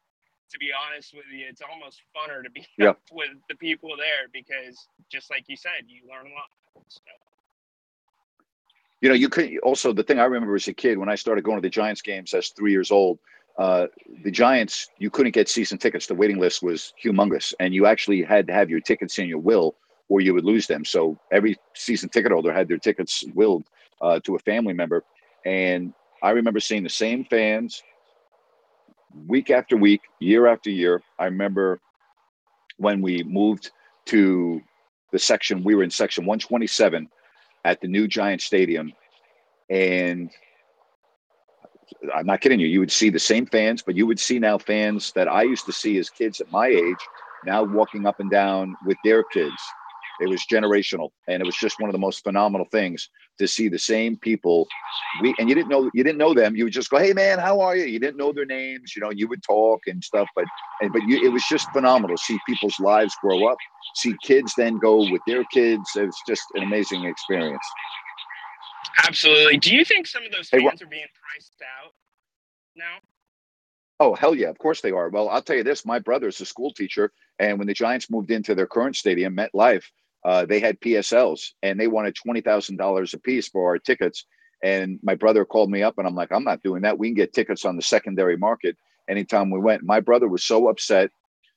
To be honest with you, it's almost funner to be yep. with the people there because, just like you said, you learn a lot. So you know, you could also the thing I remember as a kid when I started going to the Giants games as three years old. Uh, the Giants, you couldn't get season tickets. The waiting list was humongous, and you actually had to have your tickets in your will, or you would lose them. So every season ticket holder had their tickets willed uh, to a family member, and I remember seeing the same fans week after week, year after year. I remember when we moved to the section, we were in section 127 at the new Giant Stadium, and I'm not kidding you. You would see the same fans, but you would see now fans that I used to see as kids at my age now walking up and down with their kids. It was generational, and it was just one of the most phenomenal things. To see the same people. We and you didn't know you didn't know them. You would just go, "Hey man, how are you?" You didn't know their names. You know, you would talk and stuff, but and but you, it was just phenomenal to see people's lives grow up. See kids then go with their kids. It was just an amazing experience. Absolutely. Do you think some of those fans are being priced out now? Oh hell yeah, of course they are. Well, I'll tell you this: my brother's a school teacher, and when the Giants moved into their current stadium, MetLife, uh, they had PSLs, and they wanted twenty thousand dollars a piece for our tickets. And my brother called me up, and I'm like, I'm not doing that. We can get tickets on the secondary market anytime we went. My brother was so upset.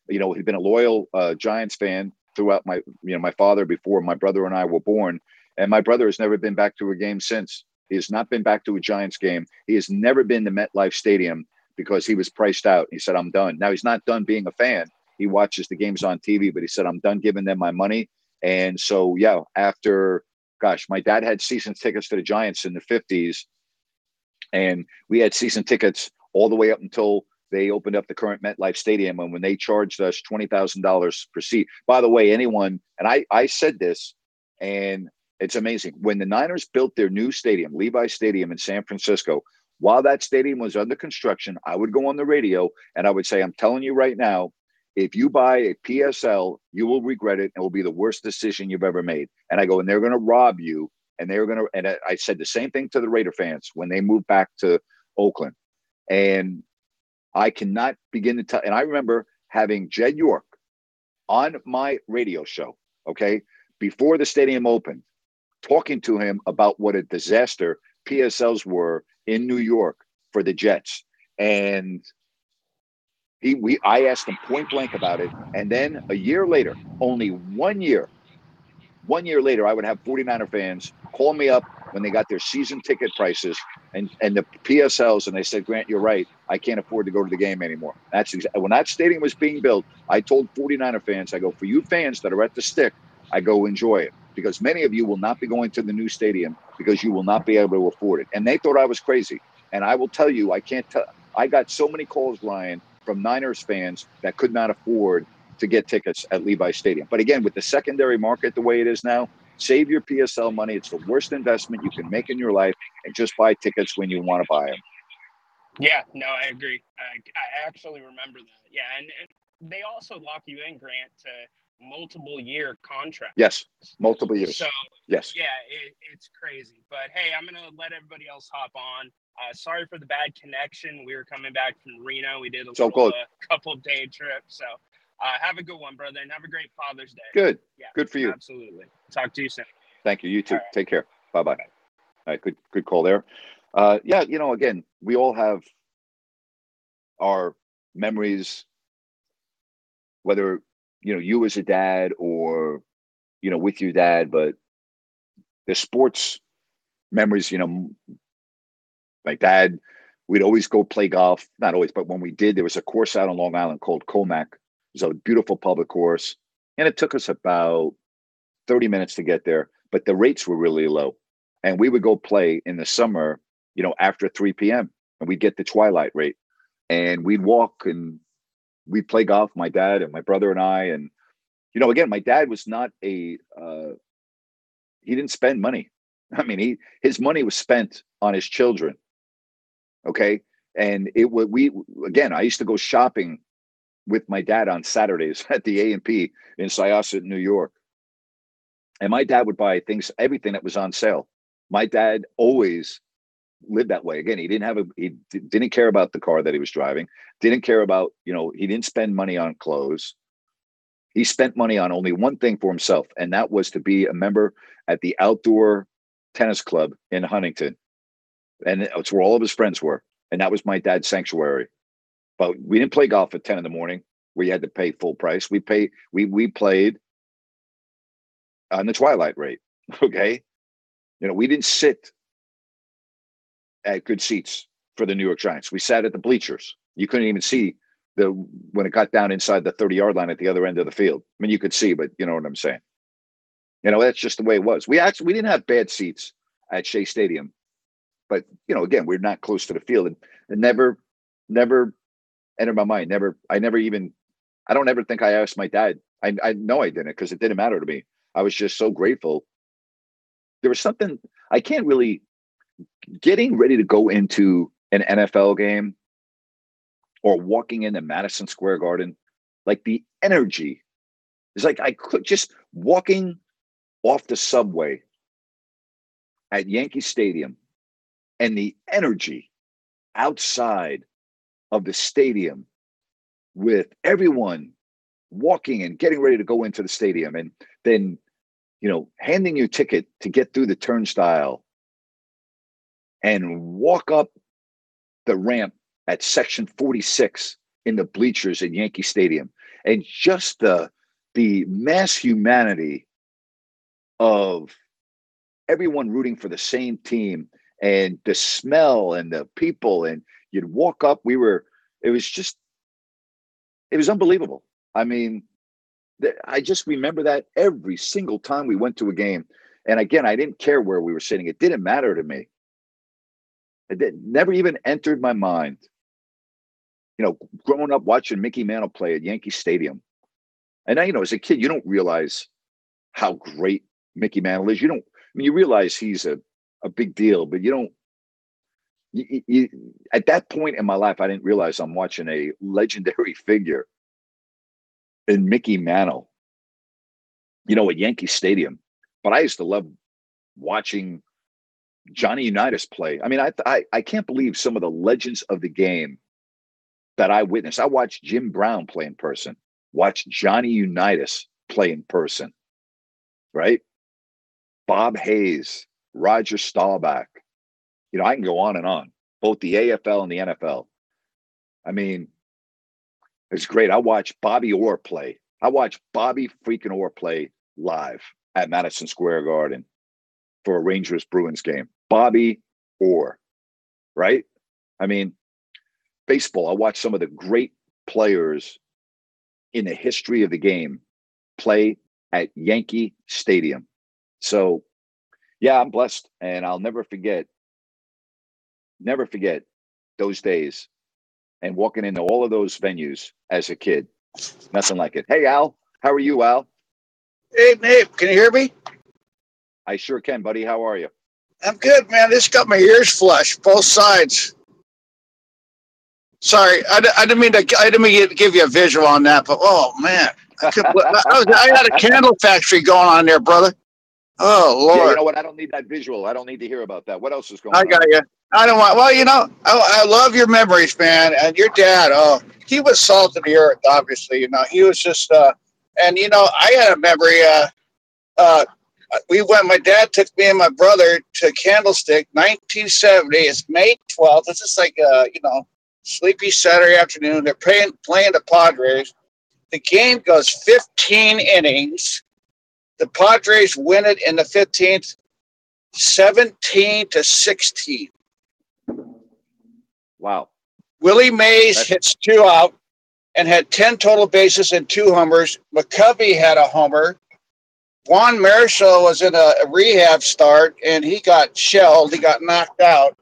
You know, he'd been a loyal uh, Giants fan throughout my, you know, my father before my brother and I were born, and my brother has never been back to a game since. He has not been back to a Giants game. He has never been to MetLife Stadium because he was priced out. He said, I'm done. Now he's not done being a fan. He watches the games on TV, but he said, I'm done giving them my money. And so, yeah, after, gosh, my dad had season tickets to the Giants in the 50s. And we had season tickets all the way up until they opened up the current MetLife Stadium. And when they charged us $20,000 per seat, by the way, anyone, and I, I said this, and it's amazing. When the Niners built their new stadium, Levi Stadium in San Francisco, while that stadium was under construction, I would go on the radio and I would say, I'm telling you right now, if you buy a PSL, you will regret it. and It will be the worst decision you've ever made. And I go, and they're going to rob you. And they're going to, and I I said the same thing to the Raider fans when they moved back to Oakland. And I cannot begin to tell. And I remember having Jed York on my radio show, okay, before the stadium opened, talking to him about what a disaster PSLs were in New York for the Jets. And he we I asked him point blank about it. And then a year later, only one year, one year later, I would have 49er fans call me up when they got their season ticket prices and, and the PSLs, and they said, Grant, you're right. I can't afford to go to the game anymore. That's when that stadium was being built. I told 49er fans, I go, for you fans that are at the stick, I go enjoy it because many of you will not be going to the new stadium because you will not be able to afford it. And they thought I was crazy. And I will tell you, I can't tell. I got so many calls, Ryan, from Niners fans that could not afford to get tickets at Levi Stadium. But again, with the secondary market the way it is now, save your PSL money. It's the worst investment you can make in your life, and just buy tickets when you want to buy them. Yeah, no, I agree. I, I actually remember that. Yeah, and, and they also lock you in, Grant, to multiple year contracts. Yes, multiple years. So Yes. yeah, it, it's crazy. But hey, I'm gonna let everybody else hop on. Uh, sorry for the bad connection. We were coming back from Reno. We did a So little, uh, couple day trip. So uh, have a good one, brother, and have a great Father's Day. Good. Yeah, Good for you. Absolutely. Talk to you soon. Thank you. You too. Right. Take care. Bye bye. All right. Good. Good call there. Uh, yeah. You know, again, we all have our memories, whether you know you as a dad or you know with your dad, but the sports memories. You know, my dad. We'd always go play golf. Not always, but when we did, there was a course out on Long Island called Commack. It was a beautiful public course, and it took us about 30 minutes to get there, but the rates were really low. And we would go play in the summer, you know, after 3 p.m. and we'd get the twilight rate. And we'd walk and we'd play golf, my dad and my brother and I. And, you know, again, my dad was not a uh he didn't spend money. I mean, he his money was spent on his children. Okay. And it would we again, I used to go shopping with my dad on Saturdays at the A and P in Syosset, New York. And my dad would buy things, everything that was on sale. My dad always lived that way. Again, he didn't have a, he d- didn't care about the car that he was driving, didn't care about, you know, he didn't spend money on clothes. He spent money on only one thing for himself, and that was to be a member at the outdoor tennis club in Huntington. And it's where all of his friends were. And that was my dad's sanctuary. But we didn't play golf at 10 in the morning where you had to pay full price. We pay, we we played on the twilight rate. Okay. You know, we didn't sit at good seats for the New York Giants. We sat at the bleachers. You couldn't even see the when it got down inside the 30 yard line at the other end of the field. I mean, you could see, but you know what I'm saying. You know, that's just the way it was. We actually we didn't have bad seats at Shea Stadium, but you know, again, we're not close to the field, and it never, never entered my mind. Never, I never even, I don't ever think I asked my dad. I I know I didn't because it didn't matter to me. I was just so grateful. There was something I can't really getting ready to go into an NFL game or walking into Madison Square Garden, like the energy is like I could just walking off the subway at Yankee Stadium and the energy outside of the stadium with everyone walking and getting ready to go into the stadium and then you know handing your ticket to get through the turnstile and walk up the ramp at section 46 in the bleachers at Yankee Stadium. And just the the mass humanity of everyone rooting for the same team and the smell and the people and you'd walk up we were it was just it was unbelievable. I mean i just remember that every single time we went to a game. And again i didn't care where we were sitting. It didn't matter to me. It never even entered my mind. You know growing up watching mickey mantle play at yankee stadium. And I, you know as a kid you don't realize how great mickey mantle is. You don't i mean you realize he's a, a big deal but you don't you, you, at that point in my life, I didn't realize I'm watching a legendary figure in Mickey Mantle, you know, at Yankee Stadium. But I used to love watching Johnny Unitas play. I mean, I, I, I can't believe some of the legends of the game that I witnessed. I watched Jim Brown play in person, watched Johnny Unitas play in person, right? Bob Hayes, Roger Staubach, you know, I can go on and on, both the AFL and the NFL. I mean, it's great. I watched Bobby Orr play. I watched Bobby freaking Orr play live at Madison Square Garden for a Rangers Bruins game. Bobby Orr, right? I mean, baseball. I watched some of the great players in the history of the game play at Yankee Stadium. So, yeah, I'm blessed, and I'll never forget never forget those days and walking into all of those venues as a kid. Nothing like it. Hey, Al, how are you, Al? Hey, Nate, can you hear me? I sure can, buddy. How are you? I'm good, man. This got my ears flushed, both sides. Sorry, I, I didn't mean to. I didn't mean to give you a visual on that, but oh man, I, I, was, I had a candle factory going on there, brother. Oh Lord! Yeah, you know what? I don't need that visual. I don't need to hear about that. What else is going I on? I got you. I don't want. Well, you know, I, I love your memories, man. And your dad, oh, he was salt of the earth. Obviously, you know, he was just. uh And you know, I had a memory. uh uh we went. My dad took me and my brother to Candlestick, 1970. It's May 12th. It's just like uh, you know, sleepy Saturday afternoon. They're playing playing the Padres. The game goes 15 innings. The Padres win it in the 15th, 17 to 16. Wow. Willie Mays That's- hits two out and had 10 total bases and two homers. McCovey had a homer. Juan Marichal was in a, a, rehab start and he got shelled. He got knocked out.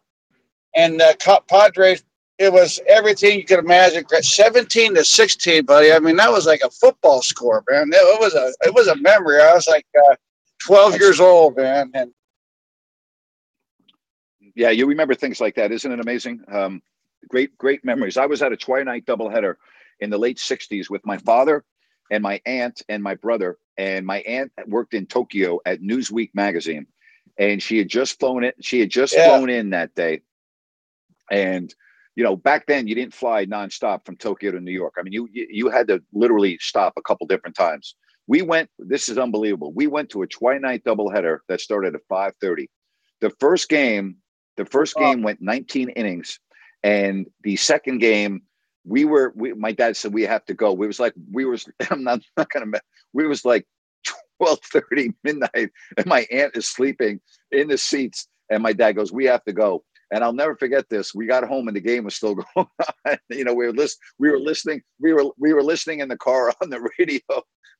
And uh, the Padres, it was everything you could imagine. 17 to 16, buddy. I mean, that was like a football score, man. It was a it was a memory. I was like uh, 12 years old, man. And yeah, you remember things like that, isn't it amazing? Um, great, great memories. I was at a twilight doubleheader in the late '60s with my father and my aunt and my brother. And my aunt worked in Tokyo at Newsweek magazine, and she had just flown it. She had just yeah. flown in that day, and you know, back then you didn't fly nonstop from Tokyo to New York. I mean, you you had to literally stop a couple different times. We went. This is unbelievable. We went to a twilight doubleheader that started at 5:30. The first game the first game went 19 innings, and the second game, we were. We, my dad said we have to go. We was like we was. I'm not not gonna. We was like 12:30 midnight, and my aunt is sleeping in the seats, and my dad goes, "We have to go." And I'll never forget this. We got home and the game was still going on. you know, we were list, we were listening, we were we were listening in the car on the radio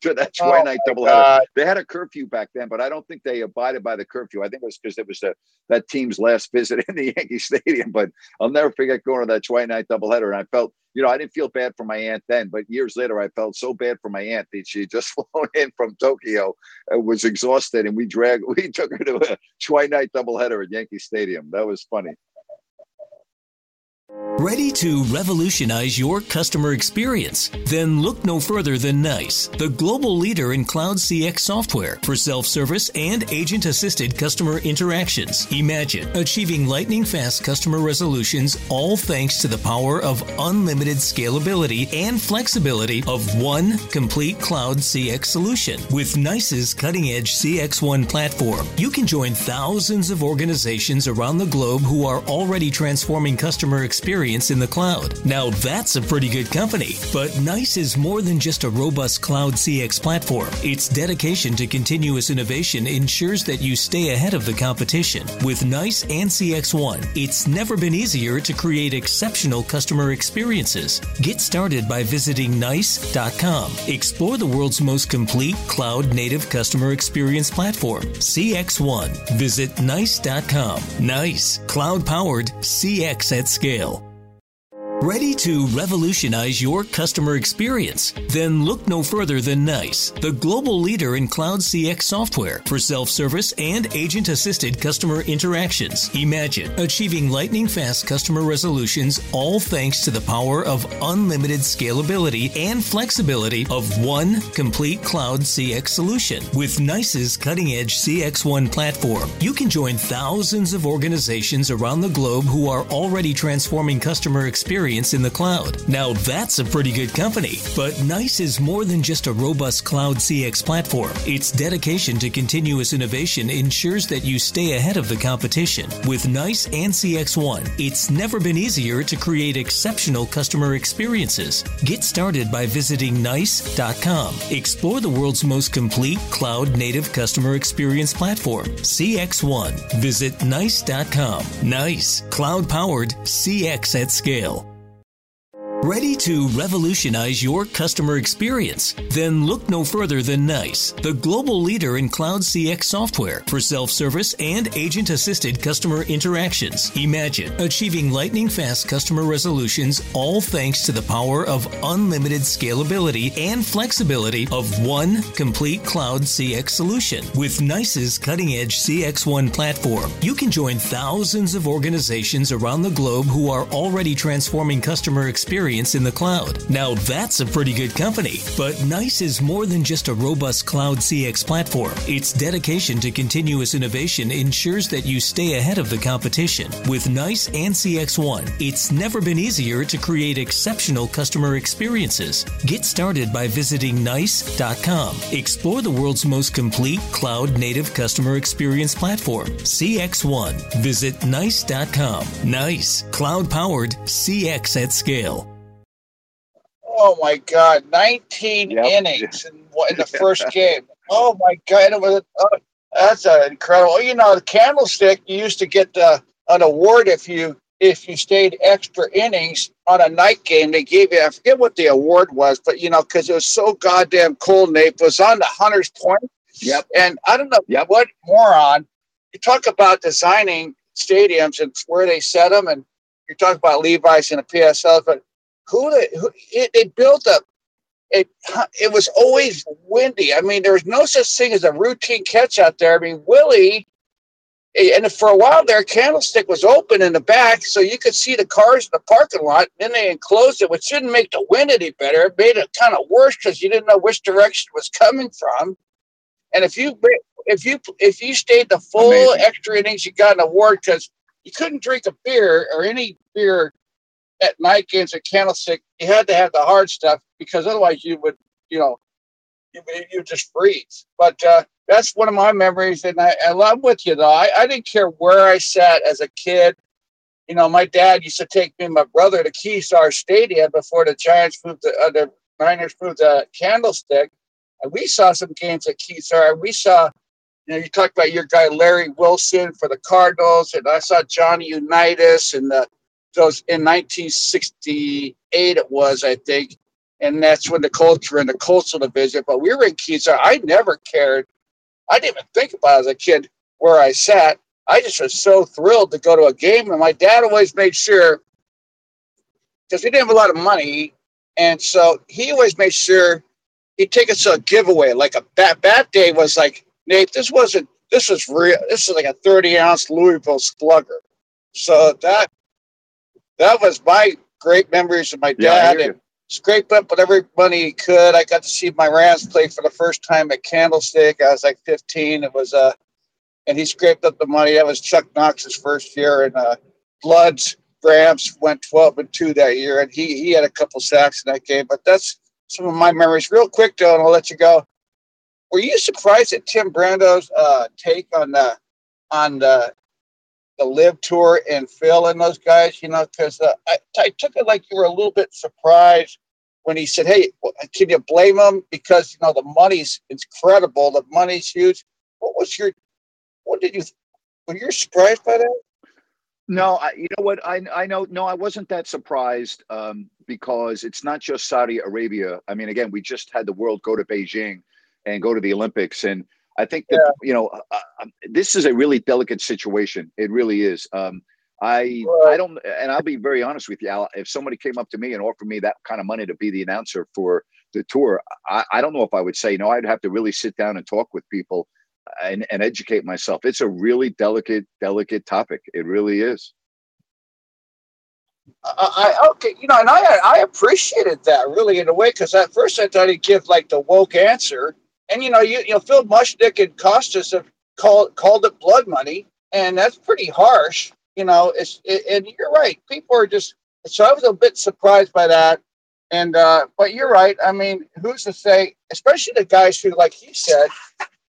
to that oh twilight oh doubleheader. They had a curfew back then, but I don't think they abided by the curfew. I think it was because it was the, that team's last visit in the Yankee Stadium. But I'll never forget going to that twilight doubleheader, and I felt you know, I didn't feel bad for my aunt then, but years later, I felt so bad for my aunt that she just flown in from Tokyo and was exhausted, and we dragged, we took her to a twilight doubleheader at Yankee Stadium. That was funny. Ready to revolutionize your customer experience? Then look no further than NICE, the global leader in cloud CX software for self service and agent assisted customer interactions. Imagine achieving lightning fast customer resolutions, all thanks to the power of unlimited scalability and flexibility of one complete cloud CX solution. With NICE's cutting edge CX1 platform, you can join thousands of organizations around the globe who are already transforming customer experience experience in the cloud. Now that's a pretty good company. But NICE is more than just a robust cloud CX platform. Its dedication to continuous innovation ensures that you stay ahead of the competition. With NICE and CX1, it's never been easier to create exceptional customer experiences. Get started by visiting NICE.com. Explore the world's most complete cloud native customer experience platform, CX1. Visit NICE.com. NICE, cloud powered CX at scale. Ready to revolutionize your customer experience? Then look no further than NICE, the global leader in cloud CX software for self service and agent assisted customer interactions. Imagine achieving lightning fast customer resolutions, all thanks to the power of unlimited scalability and flexibility of one complete cloud CX solution. With NICE's cutting edge CX1 platform, you can join thousands of organizations around the globe who are already transforming customer experience in the cloud. Now that's a pretty good company. But NICE is more than just a robust cloud CX platform. Its dedication to continuous innovation ensures that you stay ahead of the competition. With NICE and CX1, it's never been easier to create exceptional customer experiences. Get started by visiting NICE.com. Explore the world's most complete cloud native customer experience platform, CX1. Visit NICE.com. NICE, cloud powered CX at scale. Ready to revolutionize your customer experience? Then look no further than NICE, the global leader in cloud CX software for self service and agent assisted customer interactions. Imagine achieving lightning fast customer resolutions, all thanks to the power of unlimited scalability and flexibility of one complete cloud CX solution. With NICE's cutting edge CX1 platform, you can join thousands of organizations around the globe who are already transforming customer experience in the cloud. Now that's a pretty good company. But NICE is more than just a robust cloud CX platform. Its dedication to continuous innovation ensures that you stay ahead of the competition. With NICE and CX1, it's never been easier to create exceptional customer experiences. Get started by visiting NICE.com. Explore the world's most complete cloud native customer experience platform, CX1. Visit NICE.com. NICE, cloud powered CX at scale. Oh my God, 19 yep. innings in, in the first game. Oh my God, it was, oh, that's uh, incredible. You know, the Candlestick you used to get uh, an award if you if you stayed extra innings on a night game. They gave you I forget what the award was, but you know, because it was so goddamn cold. Nate was on the Hunters Point. Yep. And I don't know yep. what moron. You talk about designing stadiums and where they set them, and you talk about Levi's and the PSL, but who they, who, it, they built up. It, it was always windy. I mean, there was no such thing as a routine catch out there. I mean, Willie, eh, and for a while there, Candlestick was open in the back, so you could see the cars in the parking lot. Then they enclosed it, which didn't make the wind any better. It made it kind of worse because you didn't know which direction it was coming from. And if you if you if you stayed the full Amazing. extra innings, you got an award because you couldn't drink a beer or any beer at night games at Candlestick, you had to have the hard stuff because otherwise you would, you know, you, you just freeze. But uh, that's one of my memories, and I, I love with you though. I, I didn't care where I sat as a kid. You know, my dad used to take me and my brother to Kezar Stadium before the Giants moved to uh, the Niners moved to Candlestick, and we saw some games at Kezar. We saw, you know, you talked about your guy Larry Wilson for the Cardinals, and I saw Johnny Unitas and the those in 1968 it was I think, and that's when the Colts were in the coastal division. But we were in Kezar. I never cared. I didn't even think about as a kid where I sat. I just was so thrilled to go to a game, and my dad always made sure because we didn't have a lot of money, and so he always made sure he'd take us to a giveaway. Like a bat bat day was like Nate. This wasn't. This was real. This is like a thirty ounce Louisville Slugger. So that that was my great memories of my dad. and scraped up whatever money he could. I got to see my Rams play for the first time at Candlestick. I was like 15. It was uh, and he scraped up the money. That was Chuck Knox's first year, and uh, Bloods Rams went 12 and two that year, and he he had a couple sacks in that game. But that's some of my memories. Real quick though, and I'll let you go. Were you surprised at Tim Brando's uh, take on the on the the live tour and Phil and those guys? You know, because uh, I, I took it like you were a little bit surprised when he said, "Hey, can you blame him because you know the money's incredible, the money's huge." What was your what did you were you surprised by that? No, I, you know what? I I know. No, I wasn't that surprised um, because it's not just Saudi Arabia. I mean, again, we just had the world go to Beijing and go to the Olympics, and I think that yeah. you know uh, uh um, this is a really delicate situation. It really is. Um, I. I don't, and I'll be very honest with you, Al. If somebody came up to me and offered me that kind of money to be the announcer for the tour, I, I don't know if I would say no. I'd have to really sit down and talk with people and, and educate myself. It's a really delicate, delicate topic. It really is. I, I okay, you know, and I I appreciated that really in a way because at first I thought he'd give like the woke answer, and you know, you you know, Phil Mushnick and Costas have called called it blood money, and that's pretty harsh. You know, it's it, and you're right. People are just so I was a bit surprised by that, and uh, but you're right. I mean, who's to say? Especially the guys who, like he said,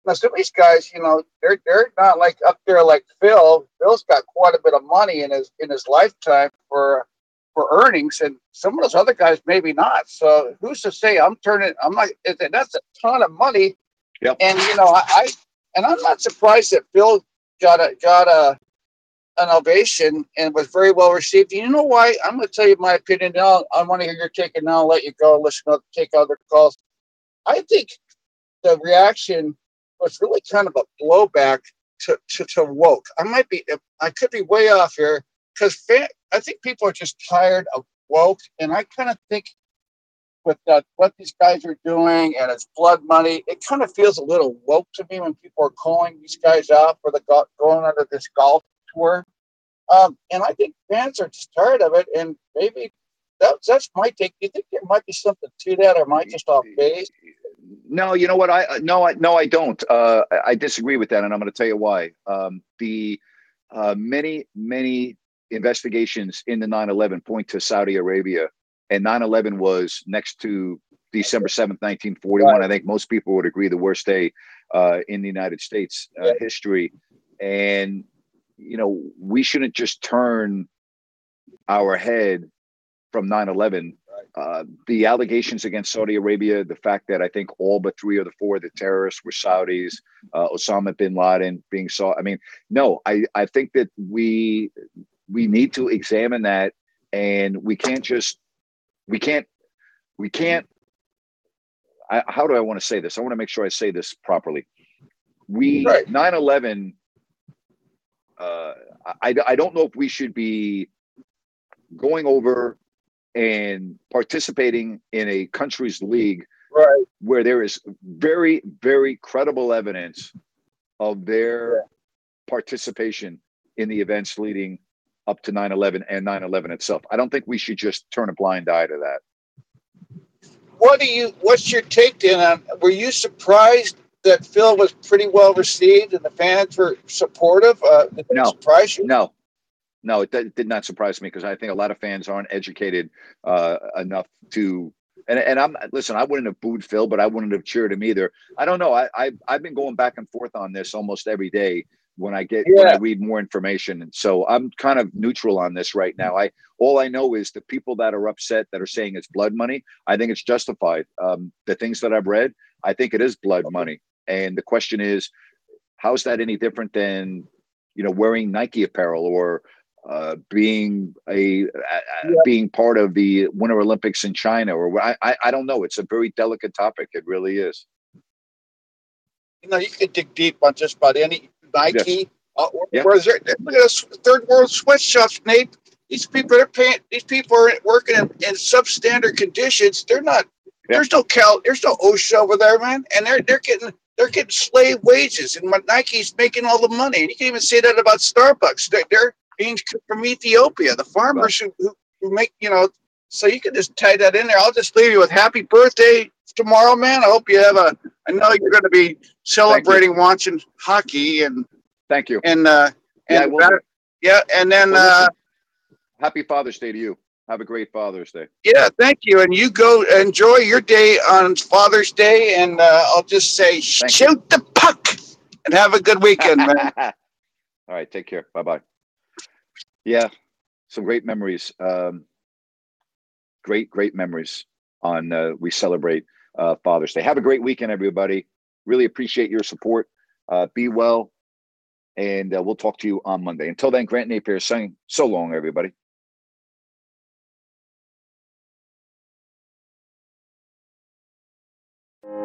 now, some of these guys, you know, they're they're not like up there like Phil. Phil's got quite a bit of money in his in his lifetime for for earnings, and some of those other guys maybe not. So who's to say? I'm turning. I'm like that's a ton of money. Yep. And you know, I, I and I'm not surprised that Phil got a got a an ovation and was very well received. And you know why? I'm going to tell you my opinion now. I want to hear your take, and now I'll let you go. Listen, to take other calls. I think the reaction was really kind of a blowback to, to, to woke. I might be, I could be way off here because I think people are just tired of woke. And I kind of think with that, what these guys are doing and it's blood money, it kind of feels a little woke to me when people are calling these guys out for the going under this golf tour. Um, and I think fans are just tired of it. And maybe that's, that's my take. Do you think there might be something to that or am I just off base? No, you know what? I no, I no, I don't. Uh, I disagree with that, and I'm going to tell you why. Um, the uh, many, many investigations in the 9/11 point to Saudi Arabia, and 9/11 was next to December 7th, 1941. Right. I think most people would agree the worst day uh, in the United States uh, yeah. history, and you know we shouldn't just turn our head from 9/11 uh, the allegations against Saudi Arabia, the fact that I think all but three of the four of the terrorists were Saudis, uh, Osama bin Laden being saw. I mean, no, I, I think that we we need to examine that, and we can't just we can't we can't. I, how do I want to say this? I want to make sure I say this properly. We right. 9/11. Uh, I I don't know if we should be going over and participating in a country's league right. where there is very, very credible evidence of their yeah. participation in the events leading up to 9-11 and 9-11 itself. I don't think we should just turn a blind eye to that. What do you what's your take then on were you surprised that Phil was pretty well received and the fans were supportive? Uh, no, surprise you? No, no, it, it did not surprise me because I think a lot of fans aren't educated uh, enough to. And, and I'm listen. I wouldn't have booed Phil, but I wouldn't have cheered him either. I don't know. I, I I've been going back and forth on this almost every day when I get yeah. when I read more information, and so I'm kind of neutral on this right now. I all I know is the people that are upset that are saying it's blood money. I think it's justified. Um, the things that I've read, I think it is blood money. And the question is, how's that any different than you know wearing Nike apparel or uh, being a, yeah. being part of the Winter Olympics in China, or I, I, I don't know. It's a very delicate topic. It really is. You know, you can dig deep on just about any Nike. Uh, yeah. Whereas there, look at those third world sweatshops, Nate. these people are paying. These people are working in, in substandard conditions. They're not. Yeah. There's no Cal. There's no OSHA over there, man. And they're they're getting they're getting slave wages, and Nike's making all the money. And you can even say that about Starbucks. They're, they're being from Ethiopia. The farmers who, who who make you know. So you can just tie that in there. I'll just leave you with happy birthday tomorrow, man. I hope you have a. I know you're going to be celebrating watching hockey and Thank you. and uh Yeah, and yeah, and then Well, uh happy Father's Day to you. Have a great Father's Day. yeah, thank you. And you go enjoy your day on Father's Day, and uh, I'll just say you. shoot the puck and have a good weekend, man. All right, take care. Bye bye. Yeah, some great memories. Um, great, great memories on uh, we celebrate uh, Father's Day. Have a great weekend, everybody. Really appreciate your support. Uh, be well, and uh, we'll talk to you on Monday. Until then, Grant Napier saying so long, everybody.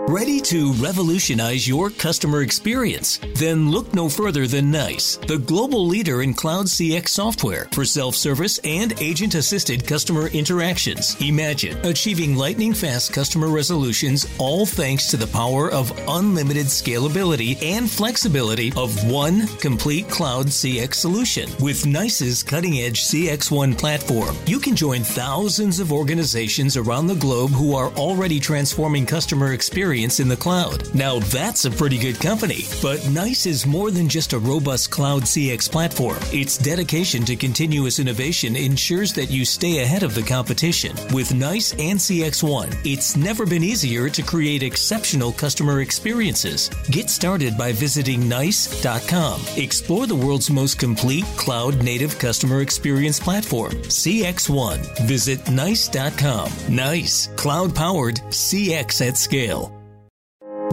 Ready to revolutionize your customer experience? Then look no further than NICE, the global leader in cloud CX software for self service and agent assisted customer interactions. Imagine achieving lightning fast customer resolutions, all thanks to the power of unlimited scalability and flexibility of one complete cloud CX solution. With NICE's cutting edge CXone platform, you can join thousands of organizations around the globe who are already transforming customer experience in the cloud. Now that's a pretty good company. But NICE is more than just a robust cloud CX platform. Its dedication to continuous innovation ensures that you stay ahead of the competition. With NICE and CXone, it's never been easier to create exceptional customer experiences. Get started by visiting nice.com. Explore the world's most complete cloud native customer experience platform, CXone. Visit nice.com. Nice, cloud powered CX at scale.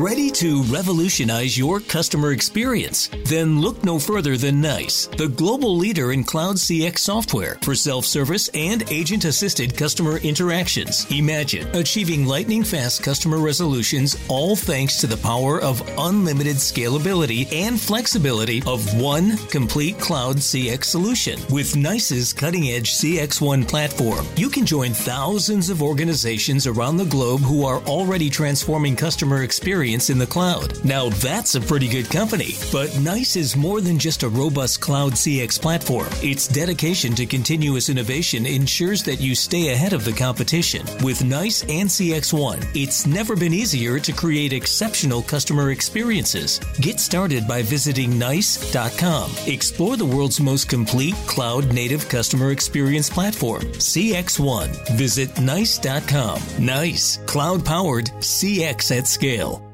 Ready to revolutionize your customer experience? Then look no further than NICE, the global leader in cloud CX software for self service and agent assisted customer interactions. Imagine achieving lightning fast customer resolutions, all thanks to the power of unlimited scalability and flexibility of one complete cloud CX solution. With NICE's cutting edge CXone platform, you can join thousands of organizations around the globe who are already transforming customer experience in the cloud. Now that's a pretty good company. But NICE is more than just a robust cloud CX platform. Its dedication to continuous innovation ensures that you stay ahead of the competition. With NICE and CXone, it's never been easier to create exceptional customer experiences. Get started by visiting nice.com. Explore the world's most complete cloud native customer experience platform, CXone. Visit nice.com. Nice, cloud powered CX at scale.